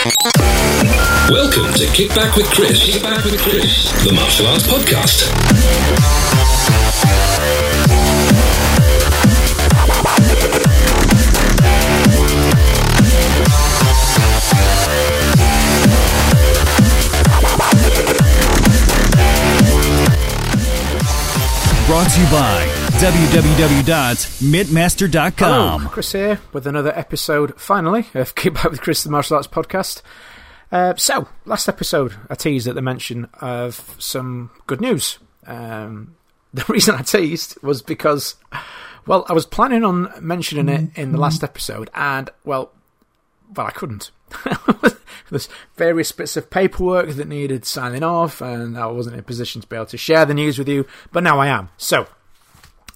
Welcome to Kick Back with Chris. Kick Back with Chris, the martial arts podcast. Brought to you by www.mitmaster.com. Hello, Chris here with another episode, finally, of Keep Up with Chris, the Martial Arts Podcast. Uh, so, last episode, I teased at the mention of some good news. Um, the reason I teased was because, well, I was planning on mentioning it in the last episode, and, well, well, I couldn't. There's various bits of paperwork that needed signing off, and I wasn't in a position to be able to share the news with you, but now I am. So,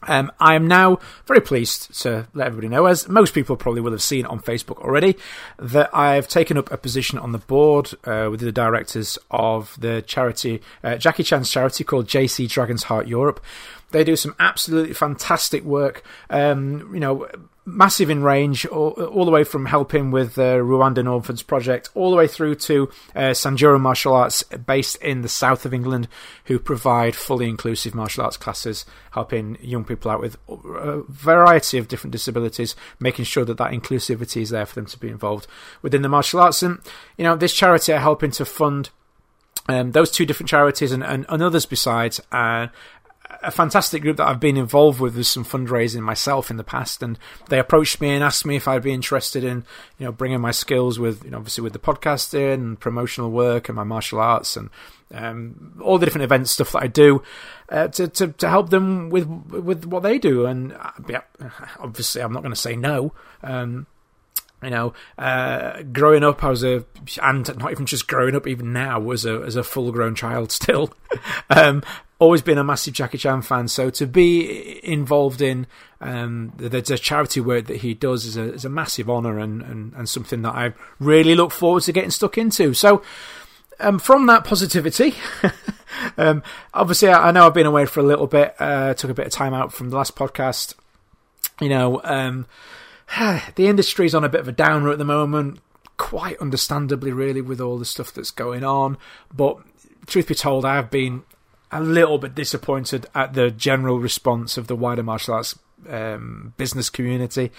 um, I am now very pleased to let everybody know, as most people probably will have seen on Facebook already, that I've taken up a position on the board uh, with the directors of the charity, uh, Jackie Chan's charity called JC Dragon's Heart Europe. They do some absolutely fantastic work. Um, you know, massive in range, all, all, the way from helping with the Rwandan Orphans Project, all the way through to uh, Sanjuro Martial Arts, based in the south of England, who provide fully inclusive martial arts classes, helping young people out with a variety of different disabilities, making sure that that inclusivity is there for them to be involved within the martial arts. And you know, this charity are helping to fund. Um, those two different charities and, and, and others besides, uh, a fantastic group that I've been involved with with some fundraising myself in the past, and they approached me and asked me if I'd be interested in, you know, bringing my skills with, you know, obviously with the podcasting and promotional work and my martial arts and um, all the different event stuff that I do uh, to, to to help them with with what they do. And uh, yeah, obviously, I'm not going to say no. Um, you know, uh, growing up, I was a, and not even just growing up, even now, as a as a full grown child still. um, always been a massive Jackie Chan fan, so to be involved in um, the, the, charity work that he does is a, is a massive honour and, and, and something that I really look forward to getting stuck into. So, um, from that positivity, um, obviously, I, I, know I've been away for a little bit, uh, took a bit of time out from the last podcast. You know, um, the industry's on a bit of a downer at the moment, quite understandably, really, with all the stuff that's going on. But truth be told, I have been a little bit disappointed at the general response of the wider martial arts um, business community.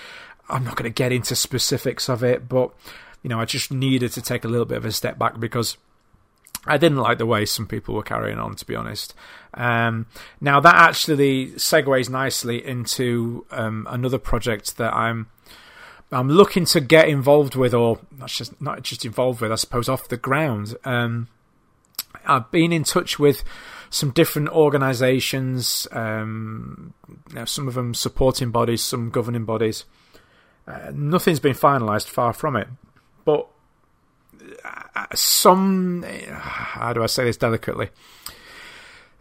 I'm not going to get into specifics of it, but you know, I just needed to take a little bit of a step back because I didn't like the way some people were carrying on, to be honest. Um, now that actually segues nicely into um, another project that I'm I'm looking to get involved with, or not just not just involved with, I suppose, off the ground. Um, I've been in touch with some different organisations, um, you know, some of them supporting bodies, some governing bodies. Uh, nothing's been finalised, far from it. But uh, some, how do I say this delicately?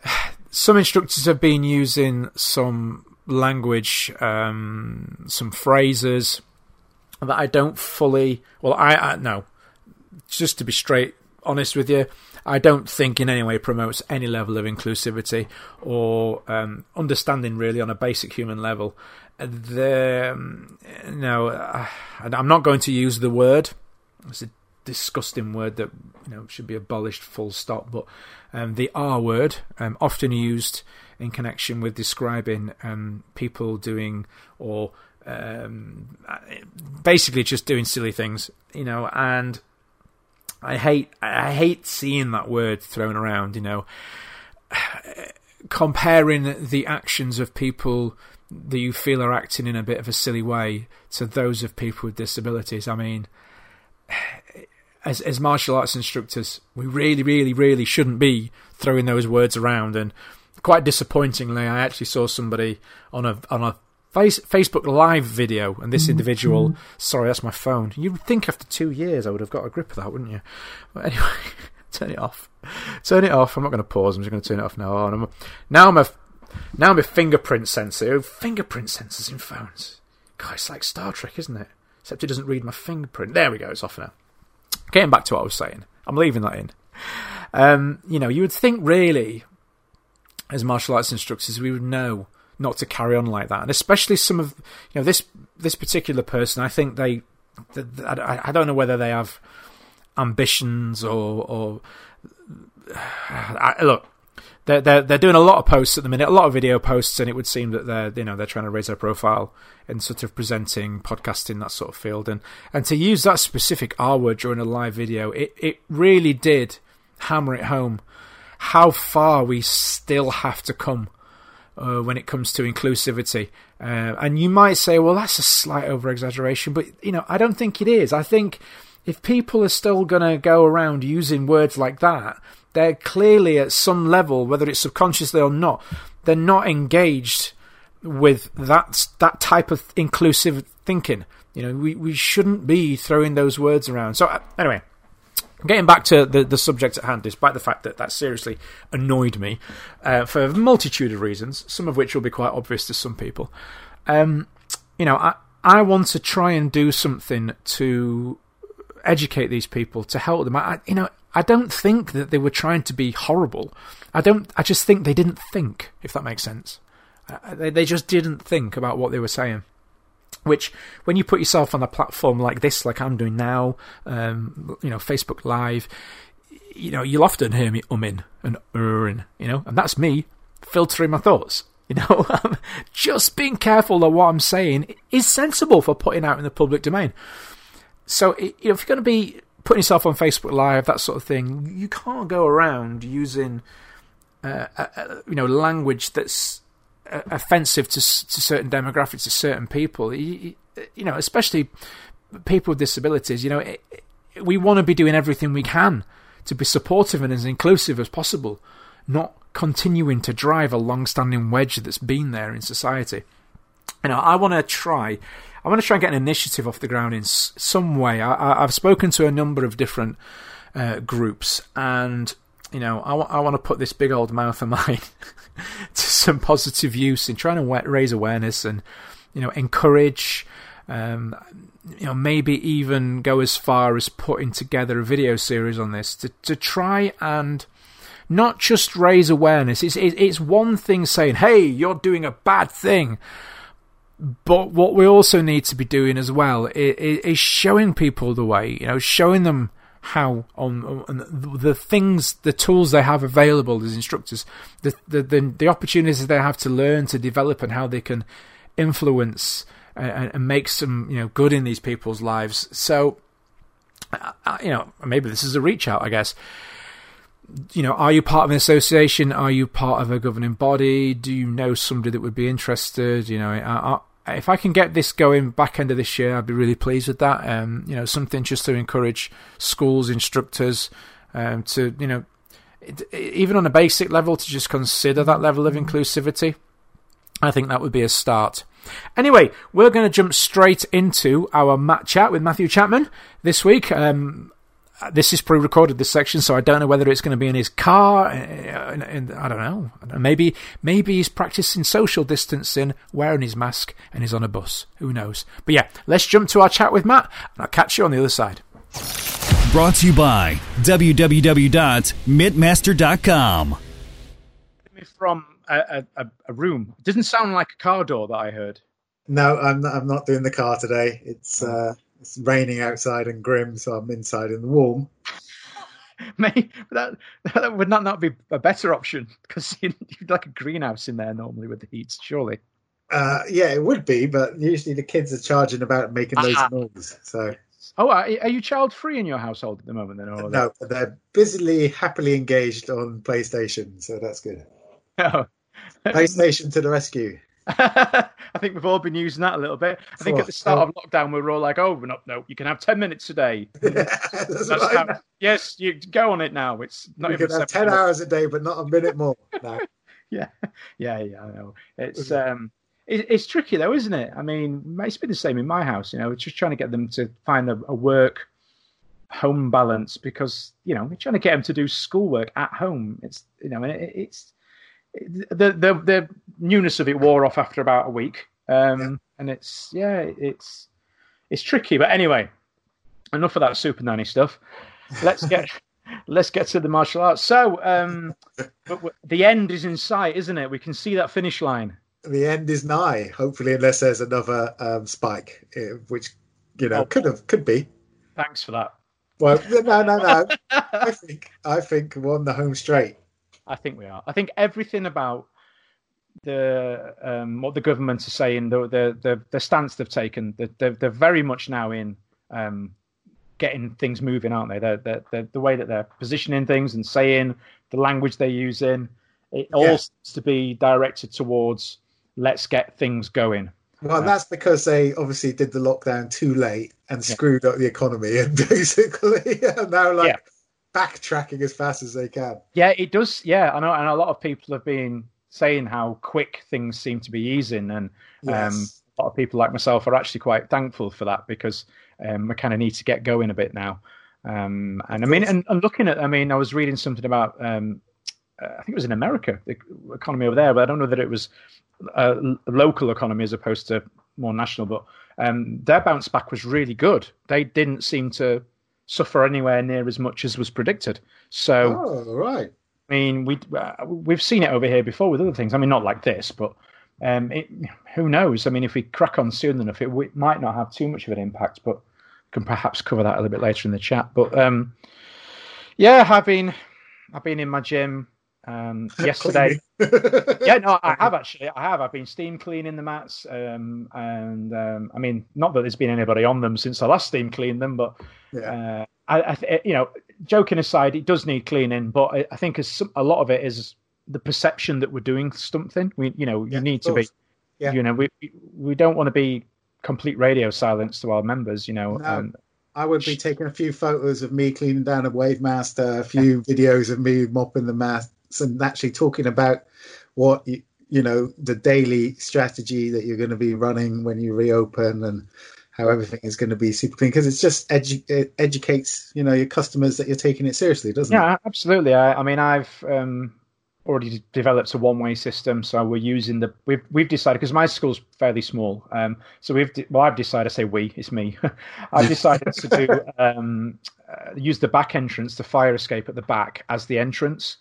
Some instructors have been using some language, um, some phrases that I don't fully. Well, I, I no, just to be straight honest with you, I don't think in any way promotes any level of inclusivity or um, understanding really on a basic human level. The um, no, uh, I'm not going to use the word. It's a disgusting word that you know should be abolished. Full stop. But um, the R word, um, often used in connection with describing um, people doing or um, basically just doing silly things, you know, and I hate I hate seeing that word thrown around. You know, comparing the actions of people that you feel are acting in a bit of a silly way to those of people with disabilities. I mean, as as martial arts instructors, we really, really, really shouldn't be throwing those words around. And quite disappointingly, I actually saw somebody on a on a face, Facebook Live video, and this individual. Mm-hmm. Sorry, that's my phone. You'd think after two years I would have got a grip of that, wouldn't you? But anyway, turn it off. Turn it off. I'm not going to pause. I'm just going to turn it off now. Oh, I'm now I'm a now I'm a fingerprint sensor. Fingerprint sensors in phones. God, it's like Star Trek, isn't it? Except it doesn't read my fingerprint. There we go. It's off now. Getting back to what I was saying. I'm leaving that in. Um, you know, you would think really, as martial arts instructors, we would know not to carry on like that. And especially some of you know this this particular person, I think they, I, I don't know whether they have ambitions or or I, look. They're, they're they're doing a lot of posts at the minute, a lot of video posts, and it would seem that they're you know they're trying to raise their profile in sort of presenting, podcasting, that sort of field, and and to use that specific R word during a live video, it it really did hammer it home how far we still have to come uh, when it comes to inclusivity. Uh, and you might say, well, that's a slight over exaggeration, but you know, I don't think it is. I think if people are still going to go around using words like that, they're clearly at some level, whether it's subconsciously or not, they're not engaged with that that type of inclusive thinking. You know, we, we shouldn't be throwing those words around. So uh, anyway, Getting back to the, the subject at hand, despite the fact that that seriously annoyed me uh, for a multitude of reasons, some of which will be quite obvious to some people. Um, you know, I, I want to try and do something to educate these people, to help them. I, you know, I don't think that they were trying to be horrible. I don't. I just think they didn't think, if that makes sense. Uh, they, they just didn't think about what they were saying which when you put yourself on a platform like this like i'm doing now um, you know facebook live you know you'll often hear me umming and erring you know? And that's me filtering my thoughts you know? Just being careful that what i'm saying is sensible for putting out in the public domain. So you know if you're going to be putting yourself on facebook live that sort of thing you can't go around using uh, uh, uh you know language that's offensive to to certain demographics, to certain people. You, you know, especially people with disabilities. You know, it, it, we want to be doing everything we can to be supportive and as inclusive as possible, not continuing to drive a long-standing wedge that's been there in society. You know, I want to try. I want to try and get an initiative off the ground in some way. I, have spoken to a number of different uh, groups, and you know, I, w- I want to put this big old mouth of mine to some positive use in trying to raise awareness and, you know, encourage, um, you know, maybe even go as far as putting together a video series on this to, to try and not just raise awareness. It's, it's one thing saying, hey, you're doing a bad thing. But what we also need to be doing as well is, is showing people the way, you know, showing them how on, on, the things, the tools they have available as instructors, the, the, the the opportunities they have to learn to develop, and how they can influence uh, and, and make some you know good in these people's lives. So, uh, uh, you know, maybe this is a reach out, I guess you know, are you part of an association? Are you part of a governing body? Do you know somebody that would be interested? You know, are, if I can get this going back end of this year, I'd be really pleased with that. Um, you know, something just to encourage schools, instructors, um, to you know, it, even on a basic level, to just consider that level of inclusivity. I think that would be a start. Anyway, we're going to jump straight into our Matt chat with Matthew Chapman this week. Um, this is pre-recorded this section, so I don't know whether it's going to be in his car. And, uh, and, I don't know. Maybe maybe he's practicing social distancing, wearing his mask, and he's on a bus. Who knows? But yeah, let's jump to our chat with Matt, and I'll catch you on the other side. Brought to you by www.mitmaster.com. From a, a, a room. It doesn't sound like a car door that I heard. No, I'm not, I'm not doing the car today. It's uh, it's raining outside and grim, so I'm inside in the warm. May that, that would not not be a better option because you'd like a greenhouse in there normally with the heat, surely. Uh, yeah, it would be, but usually the kids are charging about making loads of noise. So, oh, are, are you child free in your household at the moment? Then, or no, they... they're busily, happily engaged on PlayStation, so that's good. Oh. PlayStation to the rescue. I think we've all been using that a little bit. I think at the start of lockdown we were all like, "Oh, no, no, you can have ten minutes a day." That's that's how, yes, you go on it now. It's not you even can have ten minutes. hours a day, but not a minute more. No. yeah, yeah, yeah. I know. It's um, it, it's tricky though, isn't it? I mean, it's been the same in my house. You know, it's just trying to get them to find a, a work home balance because you know we're trying to get them to do schoolwork at home. It's you know, it, it's the the the newness of it wore off after about a week, um, yeah. and it's yeah, it's it's tricky. But anyway, enough of that super nanny stuff. Let's get let's get to the martial arts. So, um, the end is in sight, isn't it? We can see that finish line. The end is nigh. Hopefully, unless there's another um, spike, eh, which you know oh. could have could be. Thanks for that. Well, no, no, no. I think I think we're on the home straight. I think we are. I think everything about the um, what the government are saying, the the the, the stance they've taken, they're, they're very much now in um, getting things moving, aren't they? They're, they're, they're, the way that they're positioning things and saying the language they're using, it all Yeah. seems to be directed towards let's get things going. Well, that's because they obviously did the lockdown too late and screwed up the economy, and basically are now like Yeah. Backtracking as fast as they can. Yeah, it does. Yeah, I know, and a lot of people have been saying how quick things seem to be easing, and um, a lot of people like myself are actually quite thankful for that because um, we kind of need to get going a bit now. Um, and I mean, and, and looking at, I mean, I was reading something about, um, uh, I think it was in America, the economy over there, but I don't know that it was a local economy as opposed to more national. But um, their bounce back was really good. They didn't seem to suffer anywhere near as much as was predicted. So. Oh, right. I mean, we uh, we've seen it over here before with other things. I mean, not like this, but um, it, who knows? I mean, if we crack on soon enough, it, w- might not have too much of an impact, but can perhaps cover that a little bit later in the chat. But um, yeah, I've been I've been in my gym um, yesterday. yeah, no, I have actually. I have. I've been steam cleaning the mats, um, and um, I mean, not that there's been anybody on them since I last steam cleaned them, but Yeah. uh, I, I th- you know, joking aside, it does need cleaning, but I, I think as some, a lot of it is the perception that we're doing something. We, you know, Yeah, you need to be. Yeah. you know, we we don't want to be complete radio silence to our members. You know, No. um, I would be taking a few photos of me cleaning down a wave master, a few videos of me mopping the mats, and actually talking about what you, you know the daily strategy that you're going to be running when you reopen and how everything is going to be super clean because it's just edu- it educates you know your customers that you're taking it seriously, doesn't it? Yeah, absolutely. I, I mean, I've um, already developed a one-way system, so we're using the. We've we've decided because my school's fairly small, um, so we've de- well, I've decided. I say we, it's me. I've decided to do um, uh, use the back entrance, the fire escape at the back as the entrance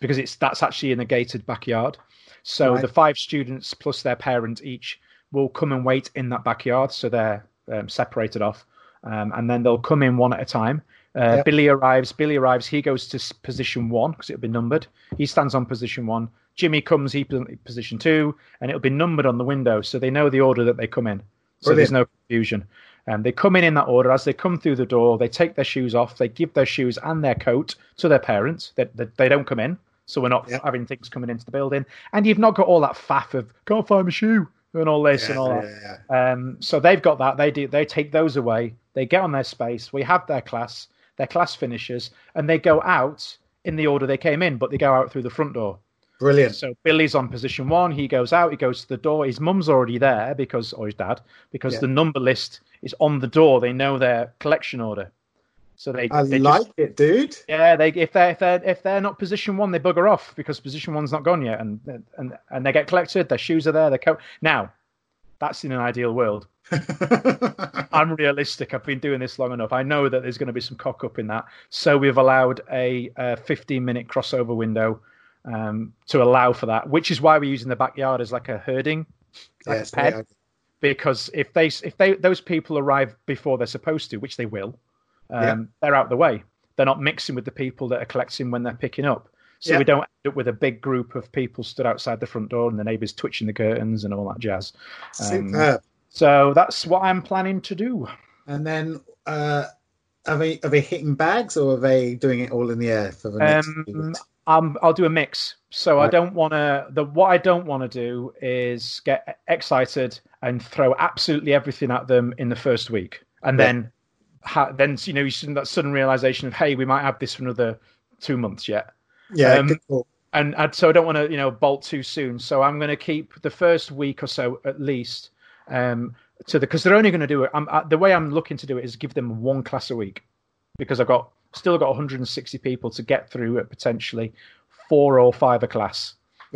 because it's that's actually in a gated backyard. So Right. the five students plus their parent each will come and wait in that backyard, so they're um, separated off, um, and then they'll come in one at a time. Uh, Yep. Billy arrives. Billy arrives. He goes to position one because it'll be numbered. He stands on position one. Jimmy comes. He position two, and it'll be numbered on the window, so they know the order that they come in. So there's no confusion. Um, they come in in that order. As they come through the door, they take their shoes off. They give their shoes and their coat to their parents. That they, they don't come in, so we're not Yep. having things coming into the building. And you've not got all that faff of can't find my shoe and all this and all that. Yeah, yeah. Um, so they've got that. They do. They take those away. They get on their space. We have their class. Their class finishes, and they go out in the order they came in, but they go out through the front door. Brilliant. So Billy's on position one. He goes out. He goes to the door. His mum's already there because, or his dad, because Yeah. the number list is on the door. They know their collection order. So they, I they like just, it, dude. yeah, they if they if they if they're not position one, they bugger off because position one's not gone yet, and and and they get collected. Their shoes are there. Their coat. Now, that's in an ideal world. I'm realistic. I've been doing this long enough. I know that there's going to be some cock up in that. So we've allowed a, a 15 minute crossover window um, to allow for that, which is why we're using the backyard as like a herding, like Yes, a yeah. Because if they if they those people arrive before they're supposed to, which they will, um, Yeah. they're out the way. They're not mixing with the people that are collecting when they're picking up. So Yeah. we don't end up with a big group of people stood outside the front door and the neighbours twitching the curtains and all that jazz. Um, So that's what I'm planning to do. And then, uh, are they are they hitting bags or are they doing it all in the air for the next? Um? Um, I'll do a mix. So I don't want to. The what I don't want to do is get excited and throw absolutely everything at them in the first week, and Yeah. then, ha, then you know, you see that sudden realization of, hey, we might have this for another two months yet. yeah, um, and, and so I don't want to, you know, bolt too soon. So I'm going to keep the first week or so at least um, to the because they're only going to do it. I'm, uh, the way I'm looking to do it is give them one class a week because I've got still got 160 people to get through at potentially four or five a class.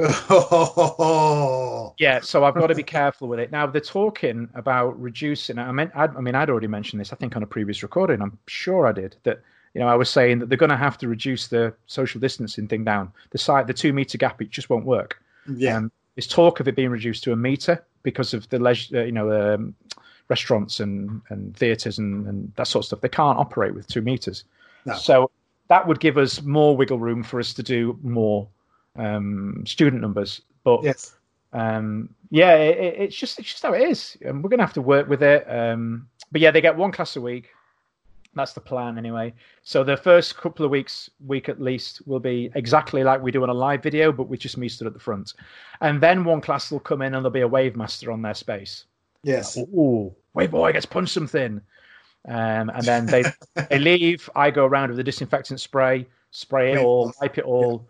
Yeah, so I've got to be careful with it. Now they're talking about reducing. I mean, I'd, I mean, I'd already mentioned this. I think on a previous recording. I'm sure I did that. You know, I was saying that they're going to have to reduce the social distancing thing down. The site, the two meter gap, it just won't work. yeah, Um, there's talk of it being reduced to a meter because of the leg- uh, you know um, restaurants and and theatres and, and that sort of stuff. They can't operate with two meters. No. So that would give us more wiggle room for us to do more um, student numbers. But Yes. um, yeah, it, it- it's just it's just how it is, and we're gonna have to work with it. Um, but yeah, they get one class a week. That's the plan anyway. So the first couple of weeks, week at least, will be exactly like we do on a live video, but with just me stood at the front. And then one class will come in and there'll be a wave master on their space. Yes. Ooh, wave boy gets punched something. Um, and then they they leave. I go around with the disinfectant spray, spray it all, wipe it all.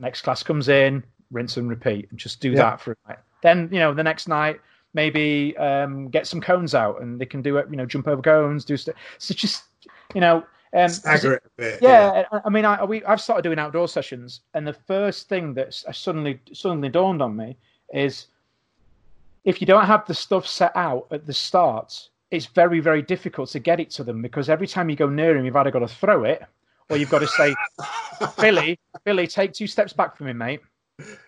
Next class comes in, rinse and repeat, and just do Yeah. that for a night. Then you know the next night maybe um, get some cones out and they can do it. You know, jump over cones, do stuff. So just you know, um, Stagger it a bit. yeah, I- I mean, I we I've started doing outdoor sessions, and the first thing that suddenly suddenly dawned on me is if you don't have the stuff set out at the start, it's very very difficult to get it to them because every time you go near him, you've either got to throw it or you've got to say, Billy, Billy, take two steps back from me, mate.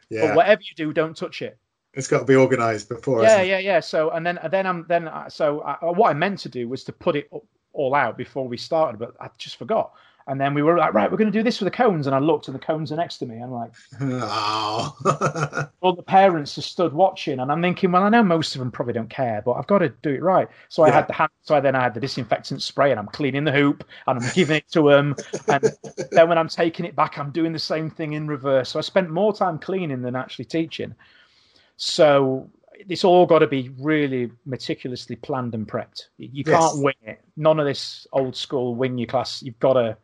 Yeah. But whatever you do, don't touch it. It's got to be organised before. Yeah, yeah, yeah. So and then then I'm then I- so I, what I meant to do was to put it all out before we started, but I just forgot. And then we were like, right, we're going to do this for the cones. And I looked, and the cones are next to me. And I'm like, Oh. all the parents are stood watching, and I'm thinking, well, I know most of them probably don't care, but I've got to do it right. So I had the hand, so I then I had the disinfectant spray, and I'm cleaning the hoop, and I'm giving it to them. And then when I'm taking it back, I'm doing the same thing in reverse. So I spent more time cleaning than actually teaching. So it's all got to be really meticulously planned and prepped. You you Yes. can't wing it. None of this old school wing your class. You've got to,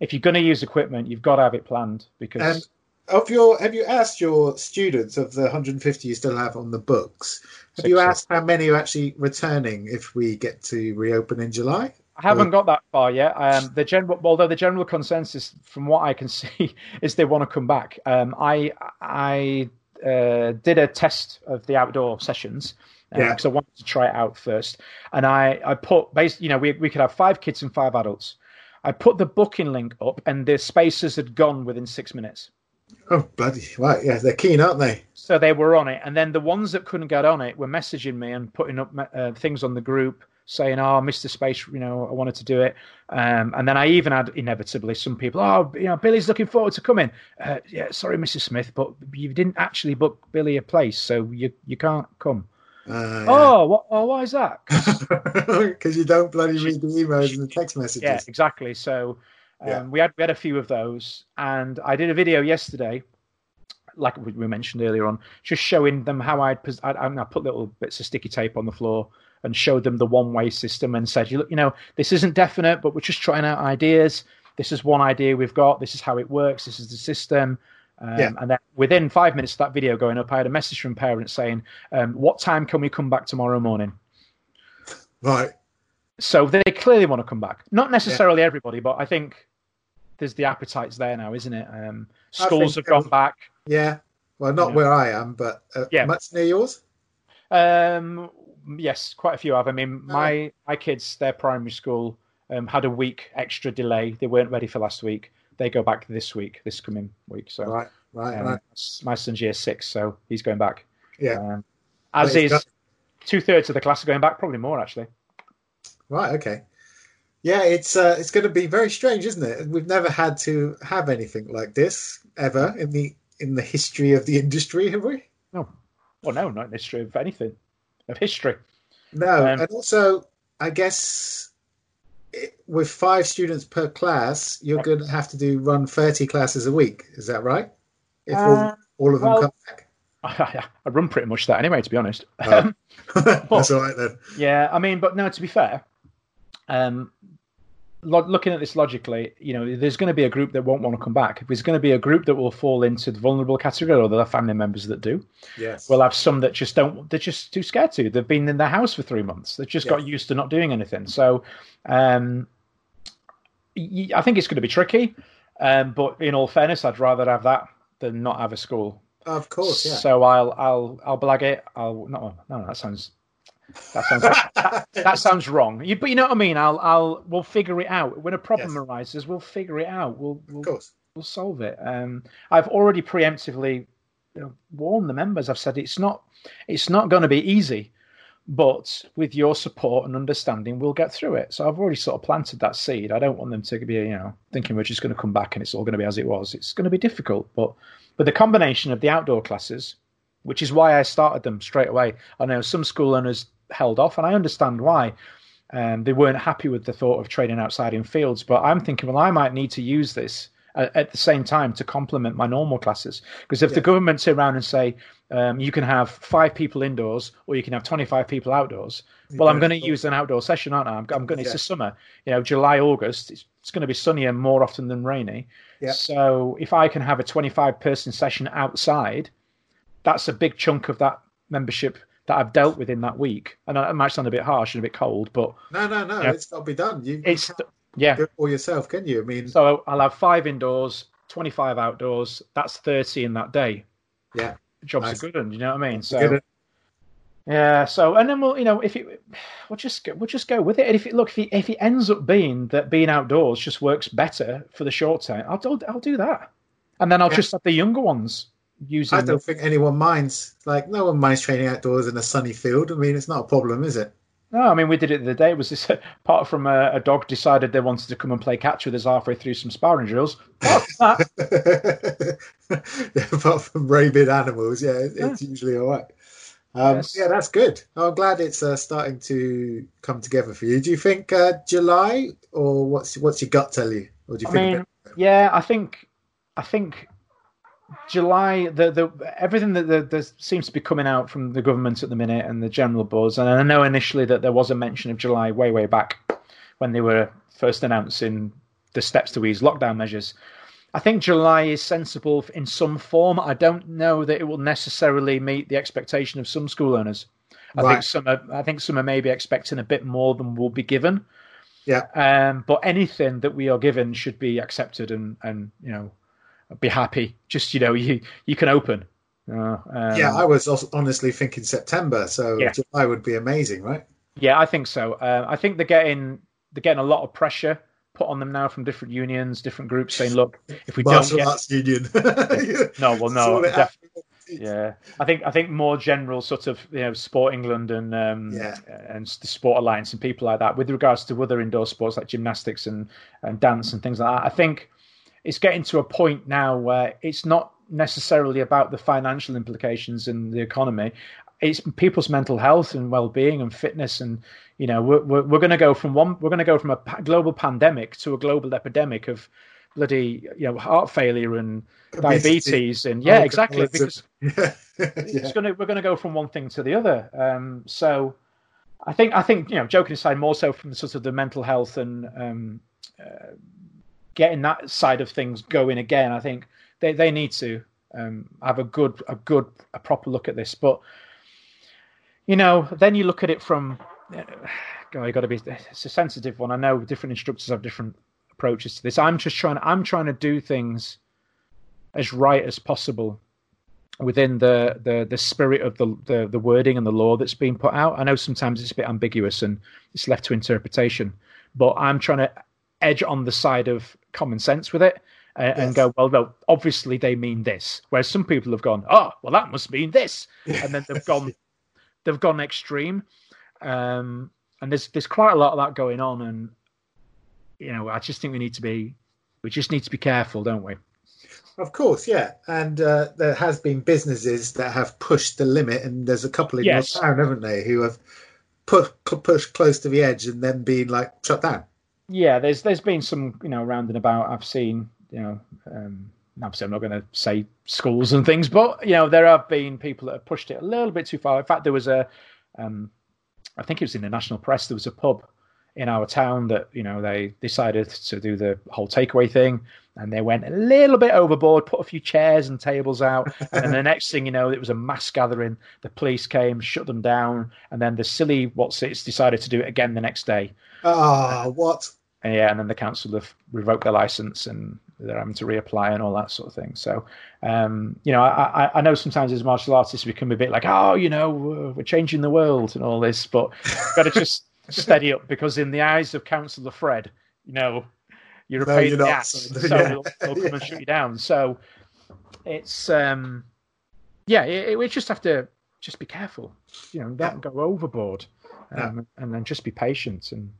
if you're going to use equipment, you've got to have it planned because. And of your, have you asked your students of the 150 you still have on the books? Have Six you or- asked how many are actually returning if we get to reopen in July? I haven't got that far yet. Um, the general, although the general consensus, from what I can see, is they want to come back. Um, I I uh, did a test of the outdoor sessions Yeah. because I wanted to try it out first, and I I put based, you know, we we could have five kids and five adults. I put the booking link up, and the spaces had gone within six minutes. Oh, bloody right! Yeah, they're keen, aren't they? So they were on it, and then the ones that couldn't get on it were messaging me and putting up uh, things on the group saying, "Oh, Mr. Space, you know, I wanted to do it." Um, and then I even had inevitably some people, "Oh, you know, Billy's looking forward to coming." Uh, yeah, sorry, Mrs. Smith, but you didn't actually book Billy a place, so you you can't come. Uh, Oh, what? Oh, why is that? because you don't bloody read the emails and the text messages. yeah, exactly. So um, Yeah. we had we had a few of those, and I did a video yesterday, like we mentioned earlier on, just showing them how I'd I, I put little bits of sticky tape on the floor and showed them the one way system and said, you look, you know, this isn't definite, but we're just trying out ideas. This is one idea we've got. This is how it works. This is the system. Um, Yeah. And then within five minutes of that video going up, I had a message from parents saying, um, "What time can we come back tomorrow morning?" Right. So they clearly want to come back. Not necessarily everybody, but I think there's the appetites there now, isn't it? Um, schools have gone there back. Yeah. Well, not Yeah. where I am, but uh, Yeah. much near yours. Um, yes, quite a few have. I mean, Oh. my my kids, their primary school um, had a week extra delay. They weren't ready for last week. They go back this week, this coming week. So Right. Right. um, right. my son's year six, so he's going back. Yeah. Um, as is got- two thirds of the class are going back, probably more actually. Right. Okay. Yeah, it's uh, it's going to be very strange, isn't it? We've never had to have anything like this ever in the in the history of the industry, have we? No, well, no, not in the history of anything of history. No, Um, and also, I guess with five students per class, you're going to have to do run 30 classes a week. Is that right? If Uh, all, all of them well- come back. I, I run pretty much that anyway, to be honest. Oh. Um, That's all right then. Yeah, I mean, but no, to be fair, um, lo- looking at this logically, you know, there's going to be a group that won't want to come back. There's going to be a group that will fall into the vulnerable category, or there are family members that do, Yes. we'll have some that just don't. They're just too scared to. They've been in their house for three months. They've just Yeah. got used to not doing anything. So, um, I think it's going to be tricky. Um, but in all fairness, I'd rather have that than not have a school. of course, yeah. So I'll I'll I'll blag it. I'll no no that sounds that sounds that, that sounds wrong. You, but you know what I mean. I'll I'll we'll figure it out when a problem Yes. arises. We'll figure it out. We'll we'll, of course. we'll solve it. Um, I've already preemptively you know, warned the members. I've said it's not it's not going to be easy, but with your support and understanding, we'll get through it. So I've already sort of planted that seed. I don't want them to be, you know, thinking we're just going to come back and it's all going to be as it was. It's going to be difficult, but but the combination of the outdoor classes, which is why I started them straight away. I know some school owners held off, and I understand why. Um, they weren't happy with the thought of training outside in fields, but I'm thinking, well, I might need to use this at the same time to complement my normal classes. Because if yeah. the government sit around and say um, you can have five people indoors or you can have 25 people outdoors, well, I'm going to use an outdoor session, aren't I? I'm, I'm going. Yeah. It's the summer, you know, July, August. It's, it's going to be sunnier more often than rainy. Yeah. So if I can have a 25 person session outside, that's a big chunk of that membership that I've dealt with in that week. And it might sound a bit harsh and a bit cold, but no, no, no, you know, it's got to be done. You, it's yeah, do it for yourself, can you? I mean, so I'll have five indoors, twenty five outdoors. That's thirty in that day. Yeah, job's nice. a good one. You know what I mean? So. Yeah, so and then we'll, you know, if it, we'll just go, we'll just go with it. And if it look, if it, if it ends up being that being outdoors just works better for the short term, I'll I'll, I'll do that, and then I'll yeah. just have the younger ones using. I don't the... think anyone minds. Like no one minds training outdoors in a sunny field. I mean, it's not a problem, is it? No, I mean we did it the day. It was this apart from a, a, dog decided they wanted to come and play catch with us halfway through some sparring drills. yeah, apart from rabid animals, yeah, it's yeah. usually all right. Um, yes. Yeah, that's good. I'm glad it's uh, starting to come together for you. Do you think uh, July, or what's what's your gut tell you? Or do you I think? Mean, yeah, I think I think July, the the everything that the, the, seems to be coming out from the government at the minute and the general buzz, and I know initially that there was a mention of July way way back when they were first announcing the steps to ease lockdown measures. I think July is sensible in some form. I don't know that it will necessarily meet the expectation of some school owners. I right. think some are, I think some are maybe expecting a bit more than will be given. Yeah. Um, but anything that we are given should be accepted and and you know be happy. Just you know, you you can open. Uh, um, yeah, I was honestly thinking September, so yeah. July would be amazing, right? Yeah, I think so. Uh, I think they're getting they're getting a lot of pressure put on them now from different unions, different groups, saying, "Look, if we Martial don't get union, no, well, no, def- yeah, I think I think more general sort of you know Sport England and um, yeah. and the Sport Alliance and people like that with regards to other indoor sports like gymnastics and and dance and things like that. I think it's getting to a point now where it's not necessarily about the financial implications and the economy. It's people's mental health and well-being and fitness, and you know we're we're, we're going to go from one we're going to go from a global pandemic to a global epidemic of bloody you know heart failure and diabetes and yeah exactly because yeah. it's going to we're going to go from one thing to the other. Um, so I think I think you know joking aside, more so from sort of the mental health and um, uh, getting that side of things going again. I think they, they need to um, have a good a good a proper look at this. But you know, then you look at it from God, you got to be. It's a sensitive one. I know different instructors have different approaches to this. I'm just trying. I'm trying to do things as right as possible within the the the spirit of the, the the wording and the law that's being put out. I know sometimes it's a bit ambiguous and it's left to interpretation, but I'm trying to edge on the side of common sense with it uh, yes. and go, well, well, obviously they mean this. Whereas some people have gone, oh, well, that must mean this, and then they've gone, they've gone extreme. Um, and there's there's quite a lot of that going on, and you know, I just think we need to be, we just need to be careful, don't we? Of course, yeah, and uh, there has been businesses that have pushed the limit, and there's a couple in yes. your town, haven't they, who have put pushed close to the edge and then been like shut down yeah, there's there's been some you know round and about. I've seen you know. Um, obviously, I'm not going to say schools and things, but you know there have been people that have pushed it a little bit too far. In fact, there was a, um, I think it was in the national press. There was a pub in our town that you know they decided to do the whole takeaway thing, and they went a little bit overboard, put a few chairs and tables out, and the next thing you know, it was a mass gathering. The police came, shut them down, and then the silly what's it's decided to do it again the next day. Ah, oh, what? And yeah, and then the council have revoked their license and they're having to reapply and all that sort of thing. So, um, you know, I, I, know sometimes as martial artists we become a bit like, oh, you know, we're changing the world and all this, but got to just steady up because in the eyes of Councillor Fred, you know, you're a no, pain in the ass, so yeah. they'll, they'll come yeah. and shoot you down. So it's, um, yeah, it, we just have to just be careful. You know, don't go overboard, um, and then just be patient. And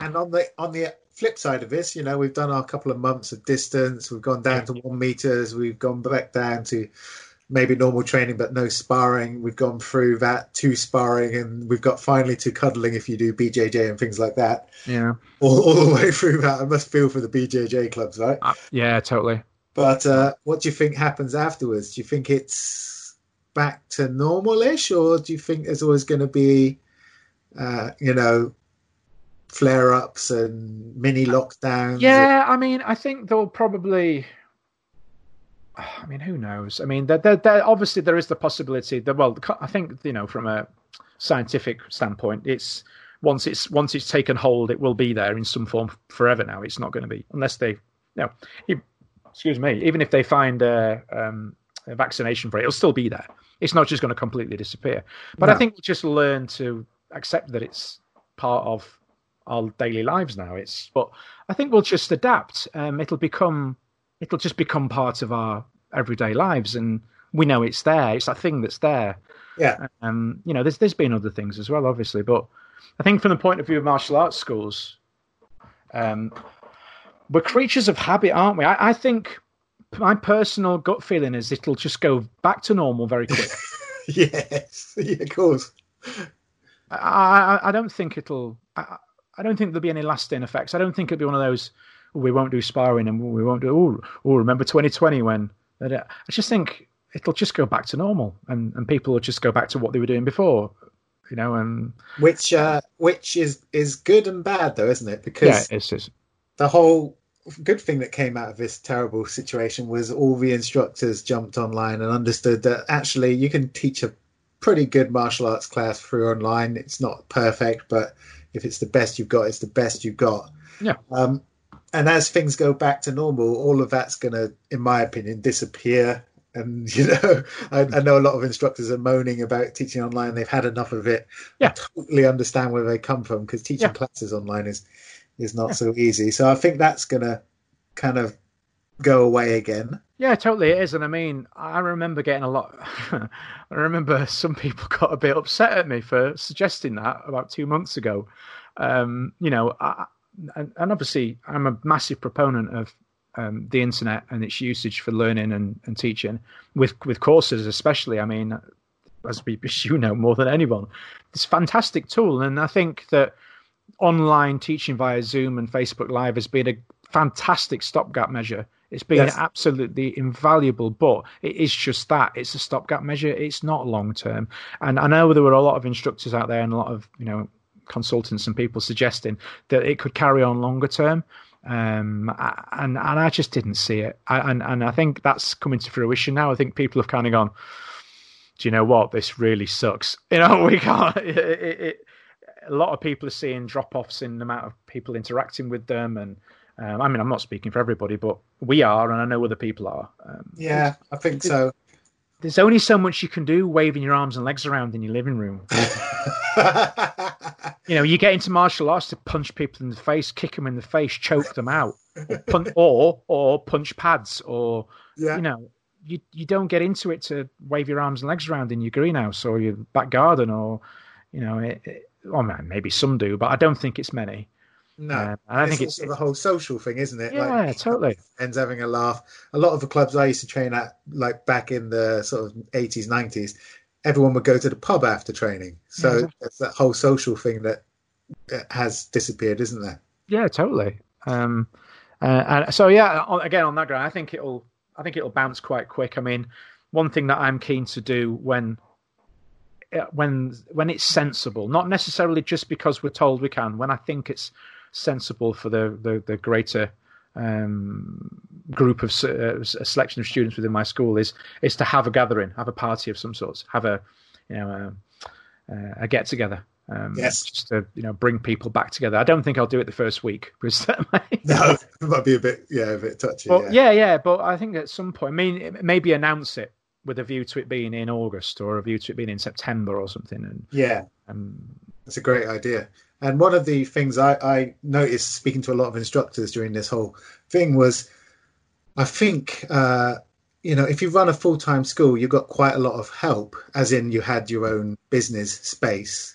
And on the on the flip side of this, you know, we've done our couple of months of distance. We've gone down to one meters. We've gone back down to maybe normal training, but no sparring. We've gone through that to sparring, and we've got finally to cuddling if you do BJJ and things like that. yeah, All, all the way through that, I must feel for the BJJ clubs, right? uh, yeah, totally. But uh, what do you think happens afterwards? Do you think it's back to normal-ish, or do you think there's always going to be, uh, you know, flare-ups and mini lockdowns? Yeah, I mean, I think they'll probably. I mean, who knows? I mean, there, there, there, obviously there is the possibility that. Well, I think you know, from a scientific standpoint, it's once it's once it's taken hold, it will be there in some form forever. Now, it's not going to be unless they, no, e- excuse me, even if they find a, um, a vaccination for it, it'll still be there. It's not just going to completely disappear. But I think we'll just learn to accept that it's part of our daily lives now. It's but I think we'll just adapt. Um, it'll become it'll just become part of our everyday lives, and we know it's there. It's that thing that's there. Yeah. Um, you know, there's there's been other things as well, obviously, but I think from the point of view of martial arts schools, um, we're creatures of habit, aren't we? I, I think my personal gut feeling is it'll just go back to normal very quick. yes, yeah, of course. I, I, I don't think it'll. I, I don't think there'll be any lasting effects. I don't think it'll be one of those. "Oh, we won't do sparring and we won't do. Oh, oh remember 2020 when? I just think it'll just go back to normal, and, and people will just go back to what they were doing before. You know, and Which uh, which is is good and bad though, isn't it? yeah, Because it's, it's the whole good thing that came out of this terrible situation was all the instructors jumped online and understood that actually you can teach a pretty good martial arts class through online. It's not perfect, but if it's the best you've got, it's the best you've got. Yeah. Um, and as things go back to normal, all of that's going to, in my opinion, disappear. And you know, I, I know a lot of instructors are moaning about teaching online. They've had enough of it. Yeah. I totally understand where they come from because teaching Yeah. classes online is is not so easy. So I think that's going to kind of go away again. Yeah, totally it is. And I mean, I remember getting a lot. I remember some people got a bit upset at me for suggesting that about two months ago. Um, you know, I, and, and obviously, I'm a massive proponent of um, the internet and its usage for learning and, and teaching with with courses, especially. I mean, as, we, as you know more than anyone, it's a fantastic tool, and I think that online teaching via Zoom and Facebook Live has been a fantastic stopgap measure. It's been Yes. absolutely invaluable, but it is just that. It's a stopgap measure. It's not long term. And I know there were a lot of instructors out there and a lot of, you know, consultants and people suggesting that it could carry on longer term. Um, and, and I just didn't see it. I, and, and I think that's coming to fruition now. I think people have kind of gone, do you know what? This really sucks. You know, we can't, it, it, it, a lot of people are seeing drop offs in the amount of people interacting with them. And um, I mean, I'm not speaking for everybody, but we are, and I know other people are. Um, Yeah, I think so. there's only so much you can do waving your arms and legs around in your living room. You know, you get into martial arts to punch people in the face, kick them in the face, choke them out, or punch, or, or punch pads, or yeah, you know, you you don't get into it to wave your arms and legs around in your greenhouse or your back garden, or you know, it, it, well, man, maybe some do, but I don't think it's many. no. Um, and I think it's, the whole social thing, isn't it? yeah, totally. Ends having a laugh. A lot of the clubs I used to train at, like back in the sort of 80s, 90s, everyone would go to the pub after training. So Yeah, that whole social thing that, that has disappeared, isn't there? Yeah, totally. Um, uh, and so yeah, again on that ground, I think it'll I think it'll bounce quite quick. I mean, one thing that I'm keen to do when uh, when when it's sensible, not necessarily just because we're told we can, when I think it's sensible for the the, the greater um, group of uh, a selection of students within my school is is to have a gathering, have a party of some sorts, have a you know a, uh, a get together. Um, Yes. just to you know bring people back together. I don't think I'll do it the first week because that might, No, it might be a bit, yeah, a bit touchy. but yeah. yeah. yeah, But I think at some point, I mean, maybe announce it with a view to it being in August or a view to it being in September or something. And yeah, um, that's a great idea. And one of the things I, I noticed speaking to a lot of instructors during this whole thing was, I think, uh, you know, if you run a full time school, you've got quite a lot of help, as in you had your own business space,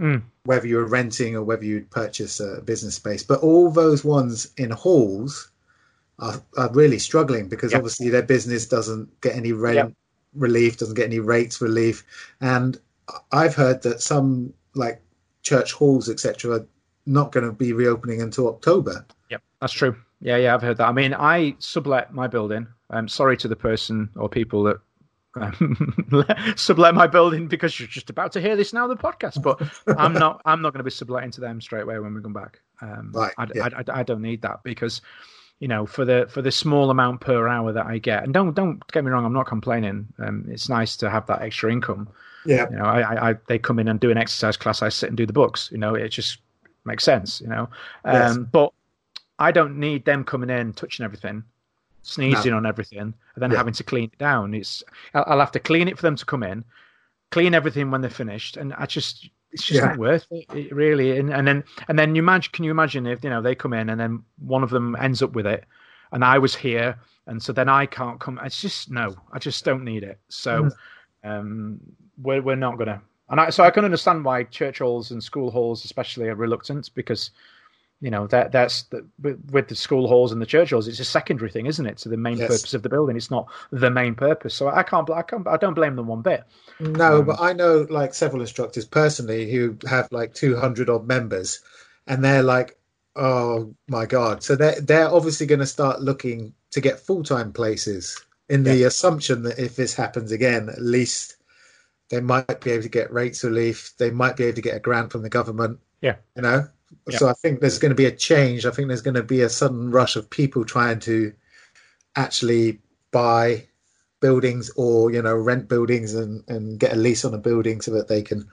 Mm. whether you were renting or whether you'd purchase a business space. But all those ones in halls are, are really struggling because Yeah. obviously their business doesn't get any rent Yeah. relief, doesn't get any rates relief. And I've heard that some like church halls, etc., are not going to be reopening until October. Yep, that's true. Yeah, yeah, I've heard that. I mean, I sublet my building. I'm sorry to the person or people that um, sublet my building because you're just about to hear this now the podcast. But I'm not. I'm not going to be subletting to them straight away when we come back. Um, Right, I, yeah. I, I, I don't need that because you know for the for the small amount per hour that I get, and don't don't get me wrong, I'm not complaining. Um, it's nice to have that extra income. Yeah. You know, I, I, they come in and do an exercise class. I sit and do the books. You know, it just makes sense. You know, um, Yes. but I don't need them coming in, touching everything, sneezing on everything, and then Yeah. having to clean it down. It's I'll, I'll have to clean it for them to come in, clean everything when they're finished, and I just it's just Yeah. not worth it, it really. And, and then and then you imagine, can you imagine if you know they come in and then one of them ends up with it, and I was here, and so then I can't come. It's just no, I just don't need it. So um, we're we're not gonna. And I, so I can understand why church halls and school halls, especially, are reluctant because, you know, that that's the, with, the school halls and the church halls, it's a secondary thing, isn't it, to the main Yes. purpose of the building? It's not the main purpose. So I can't, I can't, I don't blame them one bit. No, Um, but I know like several instructors personally who have like 200 odd members and they're like, oh my God. So they're, they're obviously going to start looking to get full time places in the assumption that if this happens again, at least they might be able to get rates relief. They might be able to get a grant from the government, Yeah, you know? So I think there's going to be a change. I think there's going to be a sudden rush of people trying to actually buy buildings or you know rent buildings and and get a lease on a building so that they can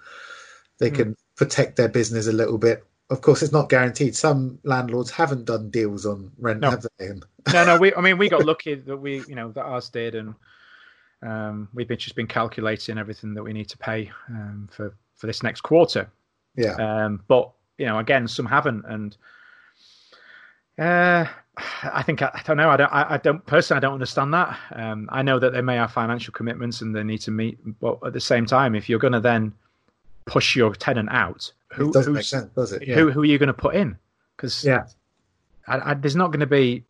they Hmm. can protect their business a little bit of course it's not guaranteed some landlords haven't done deals on rent No. have they and no, no. We, I mean, we got lucky that we, you know, that ours did, and um, we've been just been calculating everything that we need to pay um, for for this next quarter. yeah Um, but you know, again, some haven't, and uh, I think I, I don't know. I don't. I, I don't personally. I don't understand that. Um, I know that they may have financial commitments and they need to meet, but at the same time, if you're going to then push your tenant out, who it doesn't make sense does it yeah who who are you going to put in? Because yeah I, I, there's not going to be.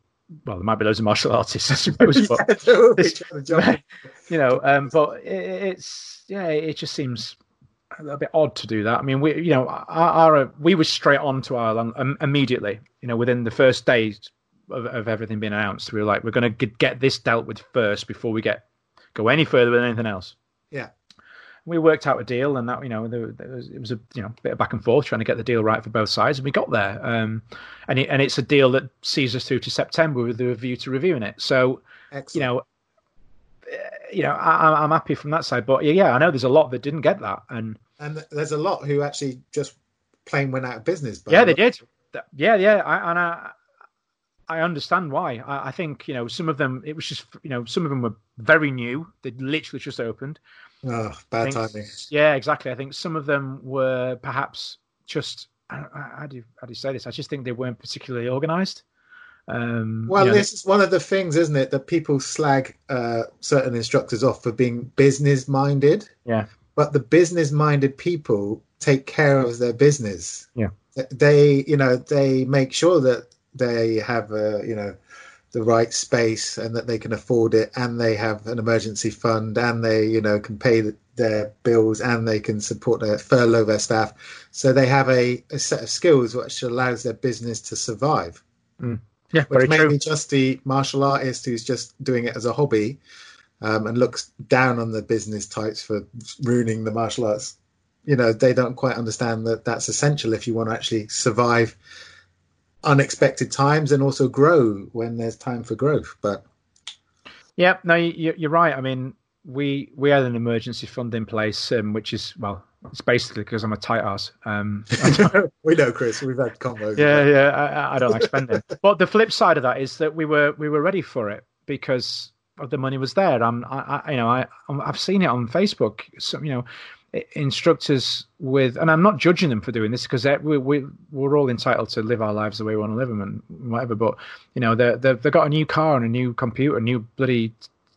Well, there might be loads of martial artists, I suppose, but They're this- trying to jump in. you know, um, but it, it's yeah, it just seems a little bit odd to do that. I mean, we, you know, our, our we were straight on to Ireland um, immediately. You know, within the first days of, of everything being announced, we were like, we're going to get this dealt with first before we get go any further with anything else. yeah We worked out a deal, and that you know, there, there was, it was a you know bit of back and forth trying to get the deal right for both sides, and we got there. Um, and it, and it's a deal that sees us through to September with the view to reviewing it. So excellent you know, uh, you know, I, I'm happy from that side. But yeah, yeah, I know there's a lot that didn't get that, and and there's a lot who actually just plain went out of business yeah, they did. Yeah, yeah, I, and I, I understand why. I, I think you know some of them. It was just you know some of them were very new. They literally just opened. oh bad think- timing Yeah, exactly. I think some of them were perhaps just. How do you, how do you say this? I just think they weren't particularly organised. Um, Well, you know, this is one of the things, isn't it, that people slag uh, certain instructors off for being business minded, yeah, but the business minded people take care of their business. Yeah. They, you know, they make sure that they have, uh, you know, the right space and that they can afford it and they have an emergency fund and they, you know, can pay the, their bills and they can support their furlough their staff. So they have a, a set of skills which allows their business to survive yeah, very which may true. be just the martial artist who's just doing it as a hobby um, and looks down on the business types for ruining the martial arts. You know, they don't quite understand that that's essential if you want to actually survive unexpected times and also grow when there's time for growth. But Yeah, no, you, you're right. I mean, we we had an emergency fund in place, um, which is well, it's basically because I'm a tight ass. Um, we know, Chris, we've had combos. yeah, yeah, I, I don't like spending. but the flip side of that is that we were we were ready for it because the money was there. I'm, I, I you know, I I've seen it on Facebook. Some, you know, instructors with, and I'm not judging them for doing this because we we we're all entitled to live our lives the way we want to live them and whatever. But you know, they they they've got a new car and a new computer, a new bloody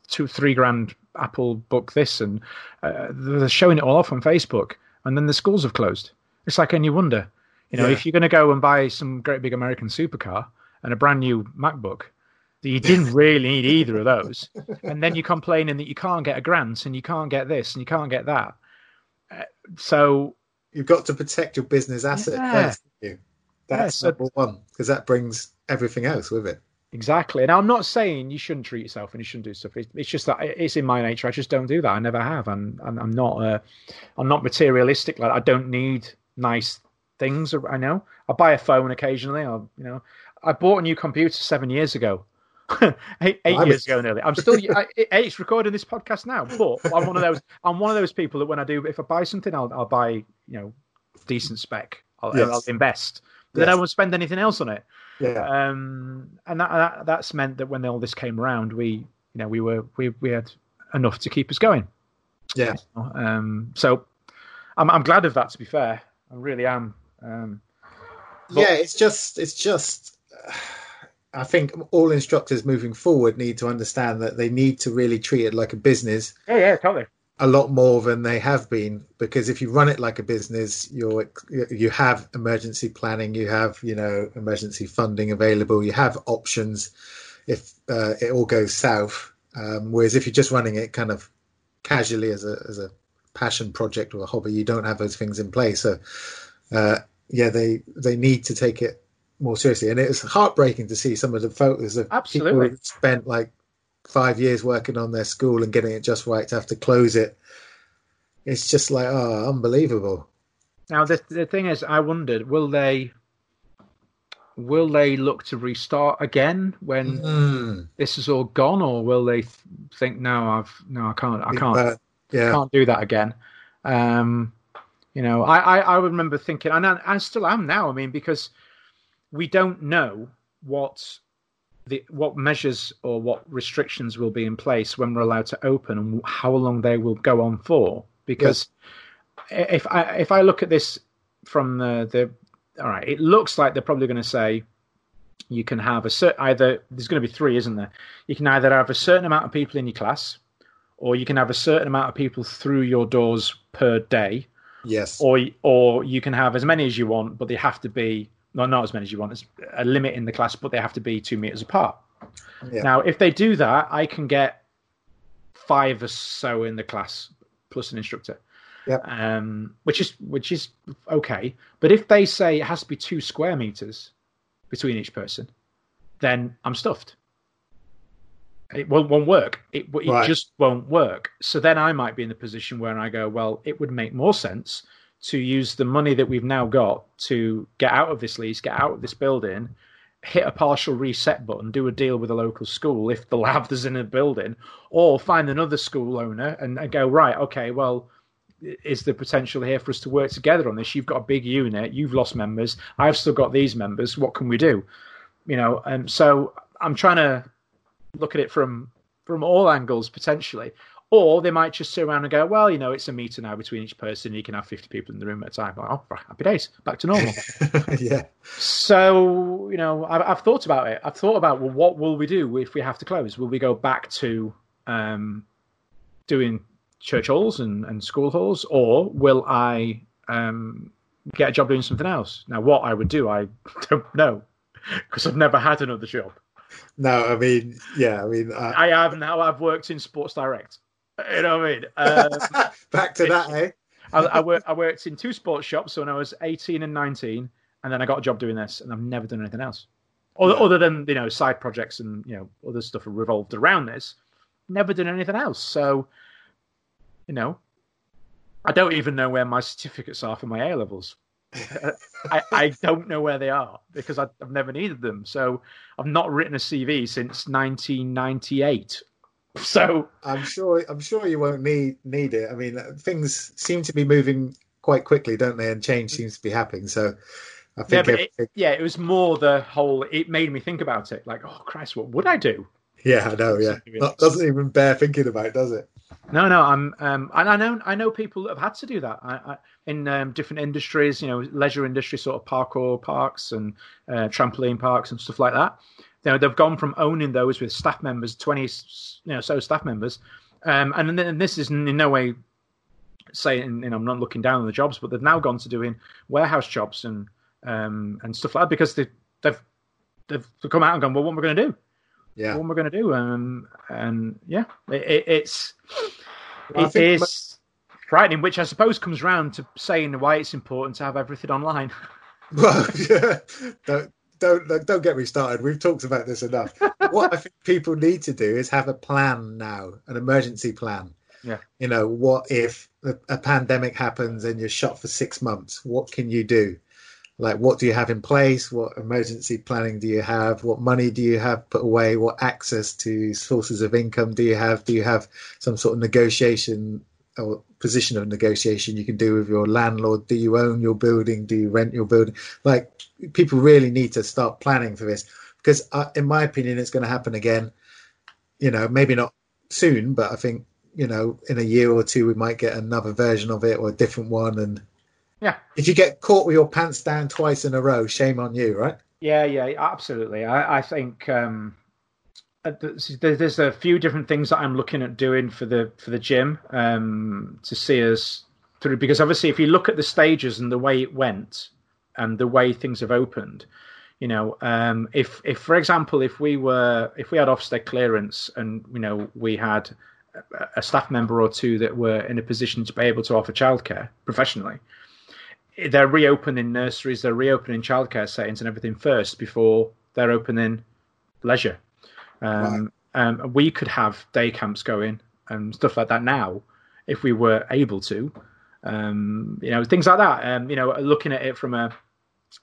two, three grand Apple book this, and uh, they're showing it all off on Facebook, and then the schools have closed. It's like, and you wonder, you know, Yeah. if you're going to go and buy some great big American supercar and a brand new MacBook, that you didn't really need either of those, and then you're complaining that you can't get a grant and you can't get this and you can't get that. Uh, so You've got to protect your business asset Yeah. first. You. That's Yeah, so- number one because that brings everything else with it. Exactly. And I'm not saying you shouldn't treat yourself and you shouldn't do stuff. It's, it's just that it's in my nature. I just don't do that. I never have. And I'm, I'm not. Uh, I'm not materialistic. Like I don't need nice things. I know. I buy a phone occasionally. I, you know, I bought a new computer seven years ago. eight eight years ago nearly. I'm still. I, it- it's recording this podcast now, but I'm one of those. I'm one of those people that when I do, if I buy something, I'll, I'll buy you know decent spec. I'll, Yes. I'll invest. But then I Yes. won't spend anything else on it Yeah. um, and that, that that's meant that when all this came around, we you know we were we we had enough to keep us going. yeah. Um, so I'm I'm glad of that. To be fair, I really am. Um, but- yeah, it's just it's just I think all instructors moving forward need to understand that they need to really treat it like a business yeah, yeah, totally. a lot more than they have been because if you run it like a business you're you have emergency planning you have you know emergency funding available you have options if uh, it all goes south um, whereas if you're just running it kind of casually as a as a passion project or a hobby you don't have those things in place so uh, yeah they they need to take it more seriously and it was heartbreaking to see some of the photos of Absolutely. people who spent like five years working on their school and getting it just right to have to close it it's just like oh unbelievable Now the the thing is, I wondered, will they will they look to restart again when Mm. this is all gone, or will they th- think, no, I've no, I can't, I can't. Uh, yeah can't do that again. Um, you know, I, I, I remember thinking, and I, I still am now. I mean, because we don't know what the what measures or what restrictions will be in place when we're allowed to open and how long they will go on for. Because if I if I look at this from the the all right, it looks like they're probably going to say you can have a certain either there's going to be three, isn't there? You can either have a certain amount of people in your class, or you can have a certain amount of people through your doors per day, yes or or you can have as many as you want, but they have to be no, not as many as you want. There's a limit in the class, but they have to be two meters apart. Yeah. Now, if they do that, I can get five or so in the class plus an instructor. Yep. Um, which is which is okay. But if they say it has to be two square meters between each person, then I'm stuffed. It won't, won't work. It, it Right. just won't work. So then I might be in the position where I go, well, it would make more sense to use the money that we've now got to get out of this lease, get out of this building, hit a partial reset button, do a deal with a local school if they'll have this in a building, or find another school owner and, and go, right, okay, well, is the potential here for us to work together on this? You've got a big unit, you've lost members, I've still got these members. What can we do? You know, and so I'm trying to look at it from from all angles potentially. Or they might just sit around and go, well, you know, it's a meter now between each person. You can have 50 people in the room at a time. Like, oh, happy days, back to normal. yeah So, you know, I've, I've thought about it. I've thought about, well, what will we do if we have to close? Will we go back to um, doing church halls and, and school halls, or will I um, get a job doing something else? Now, what I would do, I don't know because I've never had another job. no i mean yeah i mean uh, I have now. I've worked in Sports Direct. You know what I mean? Um, back to that eh I, I, worked, I worked in two sports shops when I was 18 and 19, and then I got a job doing this, and I've never done anything else. Other, Yeah. other than, you know, side projects and, you know, other stuff revolved around this. Never done anything else. So, you know, I don't even know where my certificates are for my A levels. I, I don't know where they are because I, I've never needed them. So I've not written a CV since 1998. So i'm sure i'm sure you won't need need it i mean things seem to be moving quite quickly don't they and change seems to be happening so i yeah, think but it, yeah, it was more the whole. It made me think about it. Like, oh Christ, what would I do? yeah i know yeah Not, doesn't even bear thinking about does it No, no, I'm. Um, and I know, I know people that have had to do that I, I, in um, different industries. You know, leisure industry, sort of parkour parks and uh, trampoline parks and stuff like that. You know, they've gone from owning those with staff members, twenty, you know, so staff members, um, and, and this is in no way saying, you know, I'm not looking down on the jobs, but they've now gone to doing warehouse jobs and um, and stuff like that because they, they've they've come out and gone, well, what am I going to do? Yeah. What am I going to do? Um, and yeah, it, it, it's Well, it is frightening, which I suppose comes round to saying why it's important to have everything online. Well, yeah, don't, don't don't get me started. We've talked about this enough. what I think people need to do is have a plan now, an emergency plan. Yeah. You know, what if a, a pandemic happens and you're shut for six months? What can you do? Like, what do you have in place? What emergency planning do you have? What money do you have put away? What access to sources of income do you have? Do you have some sort of negotiation or position of negotiation you can do with your landlord? Do you own your building? Do you rent your building? Like, people really need to start planning for this because, uh, in my opinion, it's going to happen again. You know, maybe not soon, but I think you know, in a year or two, we might get another version of it or a different one. And Yeah. if you get caught with your pants down twice in a row, shame on you, right? Yeah, yeah, absolutely. I, I think um, there's there's a few different things that I'm looking at doing for the for the gym um, to see us through. Because obviously, if you look at the stages and the way it went and the way things have opened, you know, um, if if for example, if we were if we had Ofsted clearance and you know we had a staff member or two that were in a position to be able to offer childcare professionally, they're reopening nurseries, they're reopening childcare settings and everything first before they're opening leisure. Um, um, we could have day camps going and stuff like that now if we were able to. Um, you know, things like that. Um, you know, looking at it from a,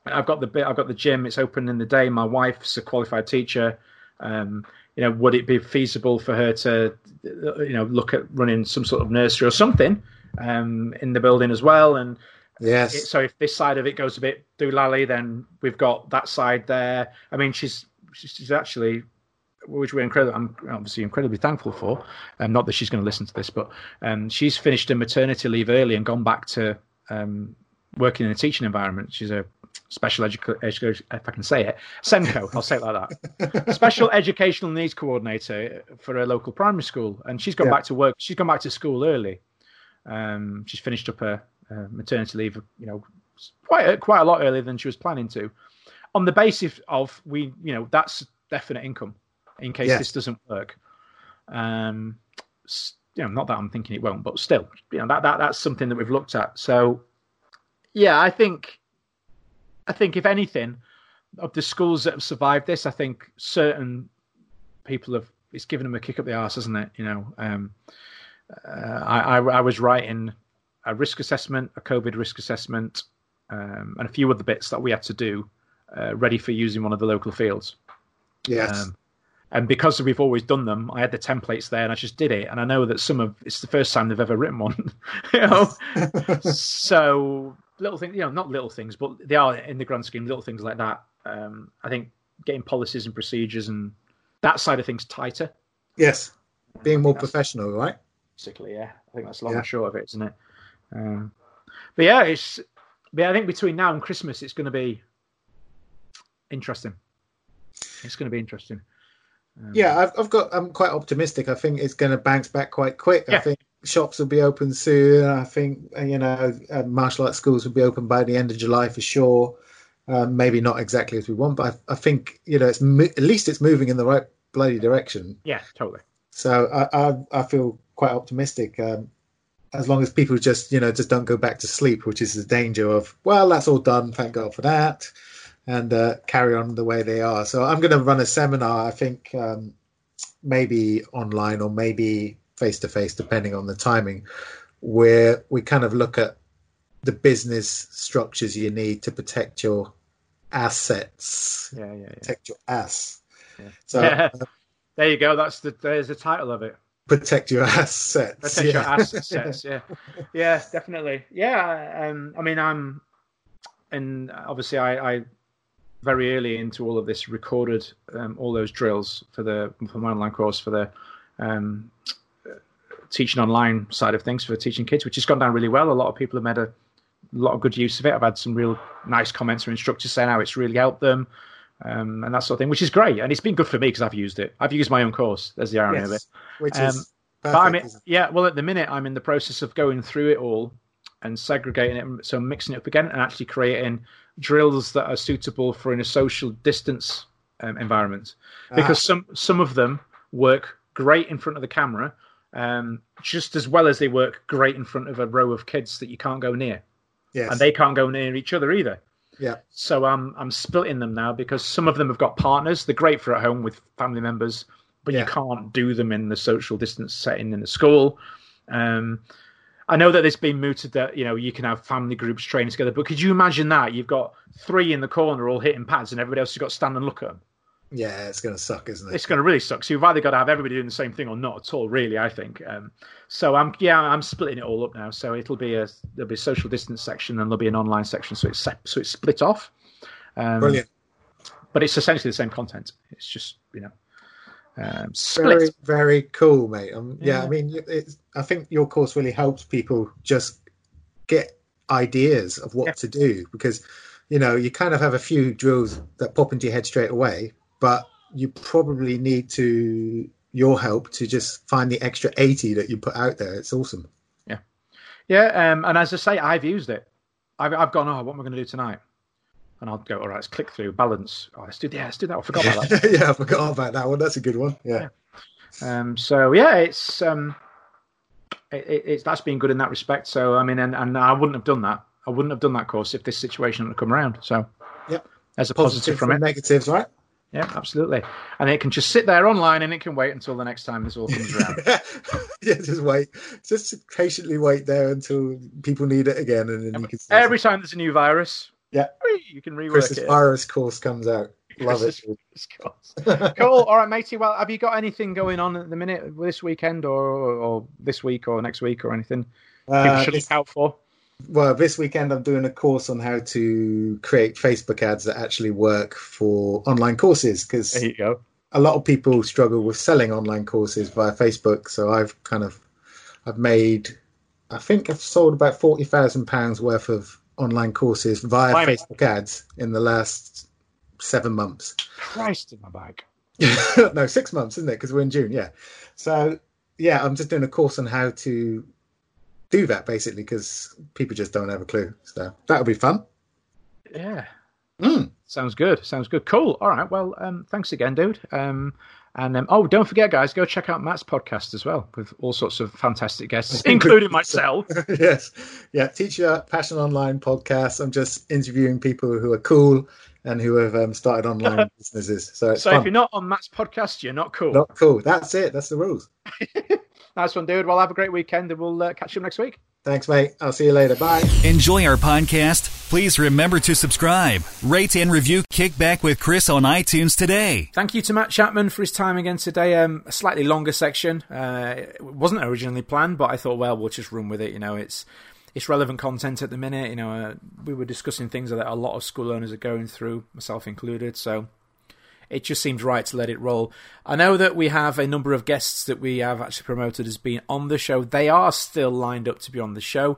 I've got the bit, I've got the gym. It's open in the day. My wife's a qualified teacher. Um, you know, would it be feasible for her to, you know, look at running some sort of nursery or something um, in the building as well? And Yes. it- so if this side of it goes a bit doolally, then we've got that side there. I mean, she's she's actually, which we're incredibly, I'm obviously incredibly thankful for. Um, not that she's going to listen to this, but um, she's finished her maternity leave early and gone back to um, working in a teaching environment. She's a special education, if I can say it, SENCO. I'll say it like that. Special Educational Needs Coordinator for a local primary school, and she's gone Yeah. back to work. She's gone back to school early. Um, she's finished up her uh, maternity leave, you know, quite quite a lot earlier than she was planning to, on the basis of we, you know, that's definite income in case Yes. this doesn't work. Um, you know, not that I'm thinking it won't, but still, you know, that that that's something that we've looked at. So, yeah, I think, I think if anything, of the schools that have survived this, I think certain people have it's given them a kick up the arse, hasn't it? You know, um, uh, I, I I was writing a risk assessment, a COVID risk assessment, um, and a few other bits that we had to do, uh, ready for using one of the local fields. yes. Um, and because we've always done them, I had the templates there, and I just did it. And I know that some of it's the first time they've ever written one. you know, so little things, you know, not little things, but they are in the grand scheme, little things like that. Um, I think getting policies and procedures and that side of things tighter. yes. Being more professional, right? basically. Yeah, I think that's long Yeah. and short of it, isn't it? Um, but yeah, it's. But I think between now and Christmas, it's going to be interesting. It's going to be interesting. Um, Yeah, I've, I've got. I'm quite optimistic. I think it's going to bounce back quite quick. I think shops will be open soon. I think uh, you know uh, martial arts schools will be open by the end of July for sure. Um, maybe not exactly as we want, but I, I think you know it's mo- at least it's moving in the right bloody direction. yeah, totally. So I I, I feel quite optimistic. Um, as long as people just you know just don't go back to sleep, which is the danger of well that's all done. Thank God for that, and uh, carry on the way they are. So I'm going to run a seminar. I think um, maybe online or maybe face to face, depending on the timing, where we kind of look at the business structures you need to protect your assets, Yeah, yeah, yeah. protect your ass. Yeah. So Yeah. uh, There you go. That's the there's the title of it. protect your assets. Protect your assets. Yeah, yeah, definitely. Yeah. Um, I mean, I'm, and obviously, I, I very early into all of this recorded um, all those drills for the for my online course for the um, teaching online side of things for teaching kids, which has gone down really well. A lot of people have made a lot of good use of it. I've had some real nice comments from instructors saying how it's really helped them um, and that sort of thing, which is great. And it's been good for me because I've used it. I've used my own course. There's the irony of it. Which Um, is But perfect. Yeah, well, at the minute, I'm in the process of going through it all and segregating it, so mixing it up again and actually creating drills that are suitable for in a social distance um, environment. Because some some of them work great in front of the camera, um, just as well as they work great in front of a row of kids that you can't go near, yes. and they can't go near each other either. yeah. So I'm I'm splitting them now because some of them have got partners. They're great for at home with family members, but Yeah. you can't do them in the social distance setting in the school. Um, I know that it's been mooted that you know you can have family groups training together, but could you imagine that you've got three in the corner all hitting pads, and everybody else has got to stand and look at them? Yeah, it's going to suck, isn't it? It's going to really suck. So you've either got to have everybody doing the same thing or not at all. Really, I think. Um, so I'm yeah I'm splitting it all up now. So it'll be a there'll be a social distance section and there'll be an online section. So it's so it's split off. Um, Brilliant. but it's essentially the same content. It's just you know um. Very, very cool, mate. Um, yeah. Yeah. I mean, it's, I think your course really helps people just get ideas of what Yeah. to do because, you know, you kind of have a few drills that pop into your head straight away, but you probably need to your help to just find the extra 80 that you put out there. It's awesome. Yeah. Yeah, um, and as I say, I've used it. I've, I've gone. Oh, what am I going to do tonight? And I'll go. All right, let's click through balance. Oh, let's do. Yeah, let's do that. I forgot about that. yeah, I forgot about that one. That's a good one. Yeah. Um, so yeah, it's um, it, it, it's that's been good in that respect. So I mean, and, and I wouldn't have done that. I wouldn't have done that course if this situation hadn't come around. So Yep. there's a Positive positive from it. negatives, right? Yeah, absolutely. And it can just sit there online, and it can wait until the next time this all comes around. yeah, just wait. Just patiently wait there until people need it again, and then you can see Every time there's a new virus, Yeah. you can rework Chris's it. virus course comes out. Love it. Course. cool. All right, matey. Well, have you got anything going on at the minute this weekend, or or this week, or next week, or anything people Uh, should look out for? well, this weekend I'm doing a course on how to create Facebook ads that actually work for online courses because There you go. a lot of people struggle with selling online courses via Facebook. So I've kind of I've made I think I've sold about forty thousand pounds worth of online courses via. Facebook ads in the last seven months. Christ in my bag. no, six months, isn't it? Because we're in June, yeah. So yeah, I'm just doing a course on how to do that basically because people just don't have a clue. So that'll be fun. Yeah. Mm. Sounds good. Sounds good. Cool. All right. Well, um, thanks again, dude. Um, and um, oh, don't forget, guys, go check out Matt's podcast as well with all sorts of fantastic guests, including myself. yes, yeah. Teacher Passion Online podcast. I'm just interviewing people who are cool and who have um, started online businesses. So it's So fun. if you're not on Matt's podcast, you're not cool. not cool, that's it. That's the rules. Nice one, dude. Well, have a great weekend, and we'll uh, catch you next week. Thanks, mate. I'll see you later. Bye. Enjoy our podcast? Please remember to subscribe, rate, and review Kickback with Chris on iTunes today. Thank you to Matt Chapman for his time again today. Um, a slightly longer section. Uh, it wasn't originally planned, but I thought, well, we'll just run with it. You know, it's it's relevant content at the minute. You know, uh, we were discussing things that a lot of school owners are going through, myself included. So it just seemed right to let it roll. I know that we have a number of guests that we have actually promoted as being on the show. They are still lined up to be on the show.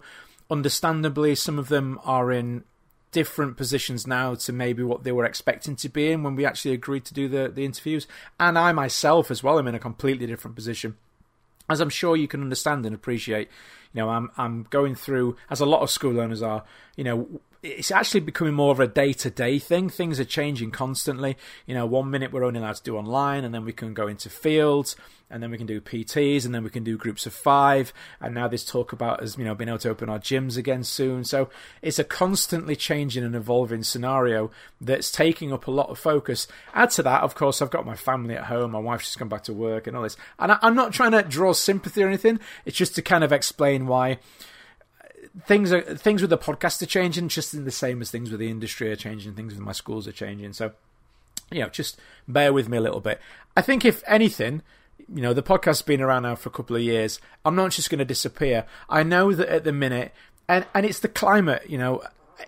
Understandably, some of them are in different positions now to maybe what they were expecting to be in when we actually agreed to do the, the interviews. And I myself as well am in a completely different position. As I'm sure you can understand and appreciate, you know, I'm I'm going through as a lot of school owners are, you know, it's actually becoming more of a day to day thing. Things are changing constantly. You know, one minute we're only allowed to do online, and then we can go into fields, and then we can do PTs, and then we can do groups of five. And now there's talk about us, you know, being able to open our gyms again soon. So it's a constantly changing and evolving scenario that's taking up a lot of focus. Add to that, of course, I've got my family at home. My wife's just come back to work and all this. And I, I'm not trying to draw sympathy or anything. It's just to kind of explain why things are things with the podcast are changing just in the same as things with the industry are changing things with my schools are changing. So you know just bear with me a little bit. I think if anything you know the podcast's been around now for a couple of years. I'm not just going to disappear. I know that at the minute and and it's the climate you know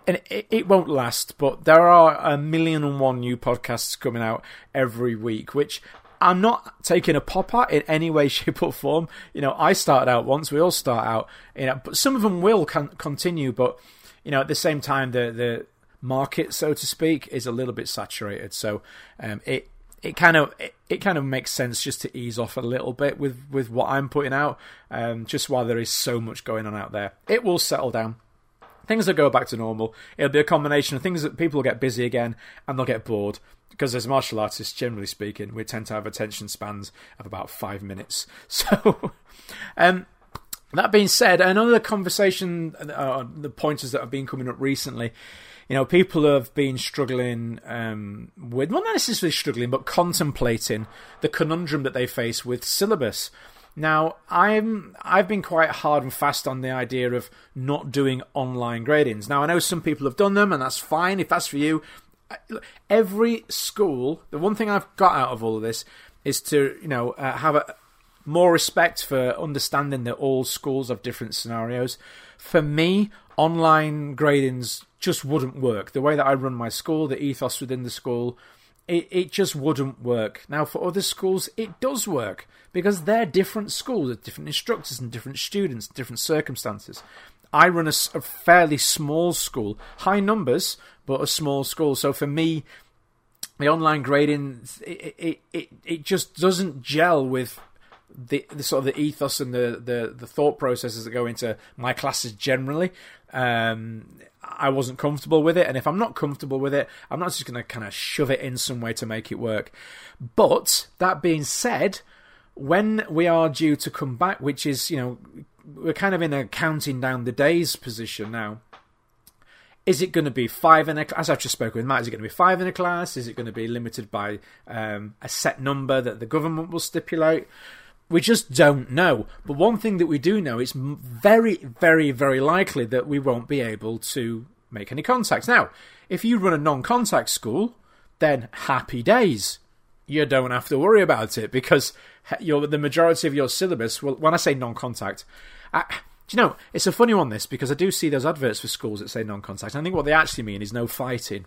and it, it won't last, but there are a million and one new podcasts coming out every week, which I'm not taking a pop at in any way, shape, or form. You know, I started out once, we all start out, you know, but some of them will con- continue, but you know, at the same time, the the market, so to speak, is a little bit saturated. So um, it it kind of it, it, kind of makes sense just to ease off a little bit with with what I'm putting out, um, just while there is so much going on out there. It will settle down. Things will go back to normal. It'll be a combination of things that people will get busy again and they'll get bored because as martial artists, generally speaking, we tend to have attention spans of about five minutes. So, um, that being said, another conversation, uh, the pointers that have been coming up recently, you know, people have been struggling um, with, well, not necessarily struggling, but contemplating the conundrum that they face with syllabus. Now, I'm I've been quite hard and fast on the idea of not doing online gradings. Now, I know some people have done them, and that's fine if that's for you. Every school, the one thing I've got out of all of this is to you know uh, have a, more respect for understanding that all schools have different scenarios. For me, online gradings just wouldn't work. The way that I run my school, the ethos within the school, it, it just wouldn't work. Now, for other schools, it does work because they're different schools with different instructors and different students, different circumstances. I run a, a fairly small school, high numbers, but a small school. So for me, the online grading, it, it, it, it just doesn't gel with the, the sort of the ethos and the, the, the thought processes that go into my classes generally. Um, I wasn't comfortable with it, and if I'm not comfortable with it, I'm not just going to kind of shove it in some way to make it work. But that being said, when we are due to come back, which is you know we're kind of in a counting down the days position now. Is it going to be five in a class? as I've just spoken with Matt? Is it going to be five in a class? Is it going to be limited by um, a set number that the government will stipulate? We just don't know. But one thing that we do know is very, very, very likely that we won't be able to make any contacts. Now, if you run a non contact school, then happy days. You don't have to worry about it because the majority of your syllabus, well, when I say non contact, do you know, it's a funny one this because I do see those adverts for schools that say non contact. I think what they actually mean is no fighting.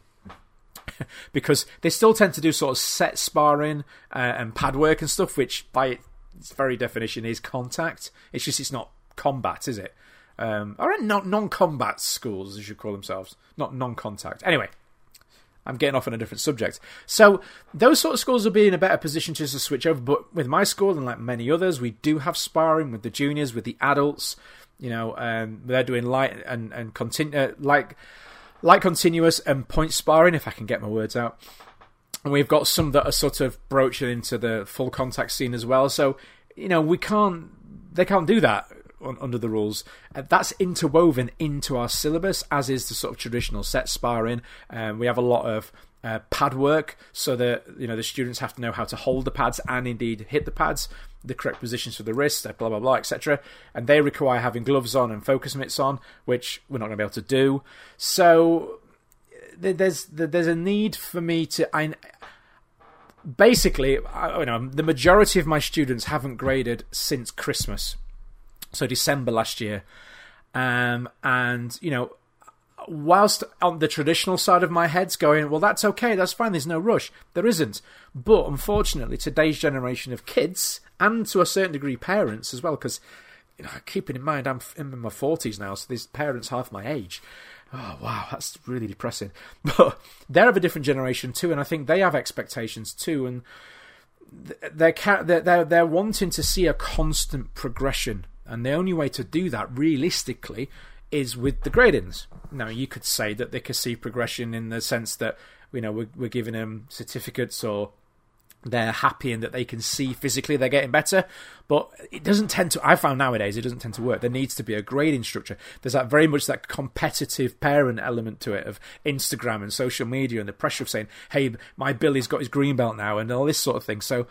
because they still tend to do sort of set sparring uh, and pad work and stuff, which by its very definition is contact. It's just it's not combat, is it? Um, or not non-combat schools, as you call themselves, not non-contact. Anyway, I'm getting off on a different subject. So those sort of schools will be in a better position to switch over. But with my school and like many others, we do have sparring with the juniors, with the adults. You know, um, they're doing light and and continue uh, like light continuous and point sparring. If I can get my words out and we've got some that are sort of broaching into the full contact scene as well. So you know we can't they can't do that under the rules. Uh, that's interwoven into our syllabus, as is the sort of traditional set sparring. Um, we have a lot of uh, pad work, so that you know the students have to know how to hold the pads and indeed hit the pads, the correct positions for the wrist, blah blah blah, etc. And they require having gloves on and focus mitts on, which we're not going to be able to do. So there's there's a need for me to I basically I, you know the majority of my students haven't graded since Christmas, so December last year, um, and you know whilst on the traditional side of my head's going, well, that's okay, that's fine, there's no rush. There isn't. But unfortunately, today's generation of kids, and to a certain degree parents as well, because you know, keeping in mind I'm in my 40s now, so these parents half my age. Oh wow, that's really depressing. But they're of a different generation too, and I think they have expectations too, and they're they're they're wanting to see a constant progression, and the only way to do that realistically is with the gradings. Now you could say that they can see progression in the sense that you know we're, we're giving them certificates or they're happy and that they can see physically they're getting better. But it doesn't tend to. I found nowadays it doesn't tend to work. There needs to be a grading structure. There's that very much that competitive parent element to it of Instagram and social media and the pressure of saying, "Hey, my Billy's got his green belt now," and all this sort of thing. So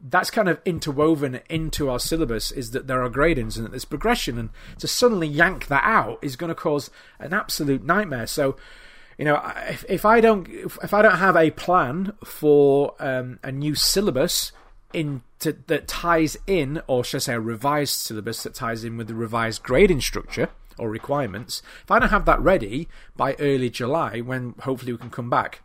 that's kind of interwoven into our syllabus is that there are gradings and that there's progression, and to suddenly yank that out is going to cause an absolute nightmare. So you know, if, if I don't if, if I don't have a plan for um, a new syllabus in to, that ties in, or should I say, a revised syllabus that ties in with the revised grading structure or requirements, if I don't have that ready by early July, when hopefully we can come back,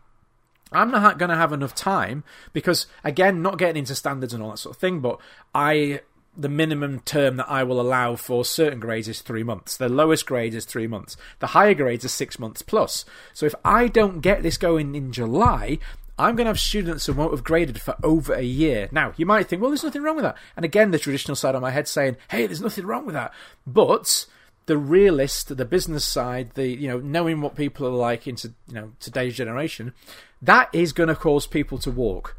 I'm not going to have enough time because, again, not getting into standards and all that sort of thing, but I the minimum term that I will allow for certain grades is three months. The lowest grade is three months. The higher grades are six months plus. So if I don't get this going in July, I'm going to have students who won't have graded for over a year. Now, you might think, well, there's nothing wrong with that. And again, the traditional side of my head saying, hey, there's nothing wrong with that. But the realist, the business side, the you know knowing what people are like into you know today's generation, that is going to cause people to walk.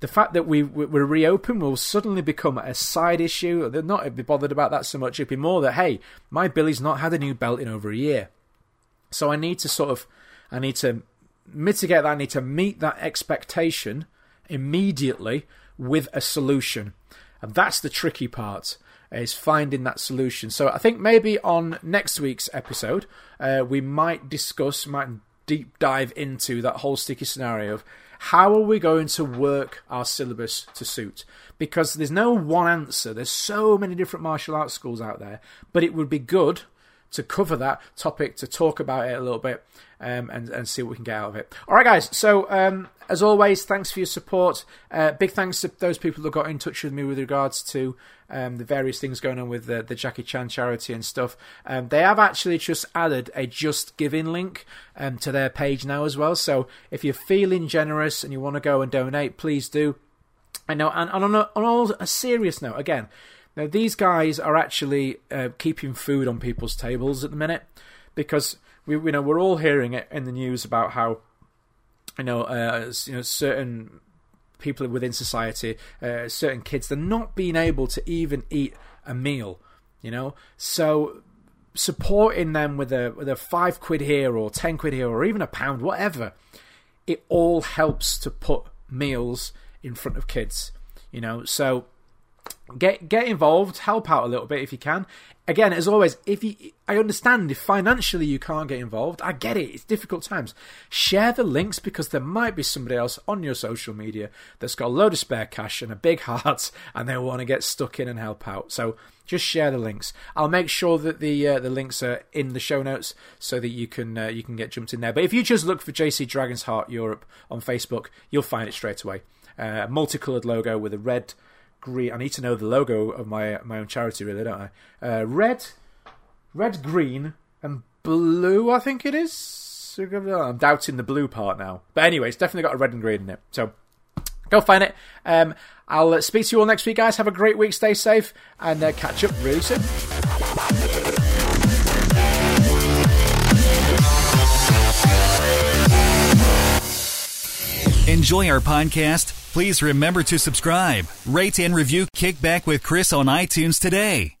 The fact that we we're reopen will suddenly become a side issue. They're not be bothered about that so much. It'd be more that hey, my Billy's not had a new belt in over a year, so I need to sort of I need to mitigate that. I need to meet that expectation immediately with a solution, and that's the tricky part is finding that solution. So I think maybe on next week's episode, uh, we might discuss, might deep dive into that whole sticky scenario of how are we going to work our syllabus to suit? Because there's no one answer. There's so many different martial arts schools out there, but it would be good to cover that topic, to talk about it a little bit, um, and and see what we can get out of it. All right, guys. So um, as always, thanks for your support. Uh, big thanks to those people that got in touch with me with regards to um, the various things going on with the, the Jackie Chan charity and stuff. Um, they have actually just added a Just Giving link um, to their page now as well. So if you're feeling generous and you want to go and donate, please do. I know, and, and on, a, on all a serious note, again, now these guys are actually uh, keeping food on people's tables at the minute because we, you know, we're all hearing it in the news about how you know, uh, you know, certain people within society, uh, certain kids, they're not being able to even eat a meal. You know, so supporting them with a with a five quid here or ten quid here or even a pound, whatever, it all helps to put meals in front of kids. You know, so get get involved, help out a little bit if you can. Again, as always, if you, I understand if financially you can't get involved, I get it. It's difficult times. Share the links because there might be somebody else on your social media that's got a load of spare cash and a big heart, and they want to get stuck in and help out. So just share the links. I'll make sure that the uh, the links are in the show notes so that you can uh, you can get jumped in there. But if you just look for JC Dragon's Heart Europe on Facebook, you'll find it straight away. Uh, multicolored logo with a red green. I need to know the logo of my my own charity, really, don't I? Uh, red, red, green, and blue. I think it is. I'm doubting the blue part now, but anyway, it's definitely got a red and green in it. So go find it. Um, I'll uh, speak to you all next week, guys. Have a great week. Stay safe, and uh, catch up really soon. Enjoy our podcast? Please remember to subscribe, rate, and review Kickback with Chris on iTunes today.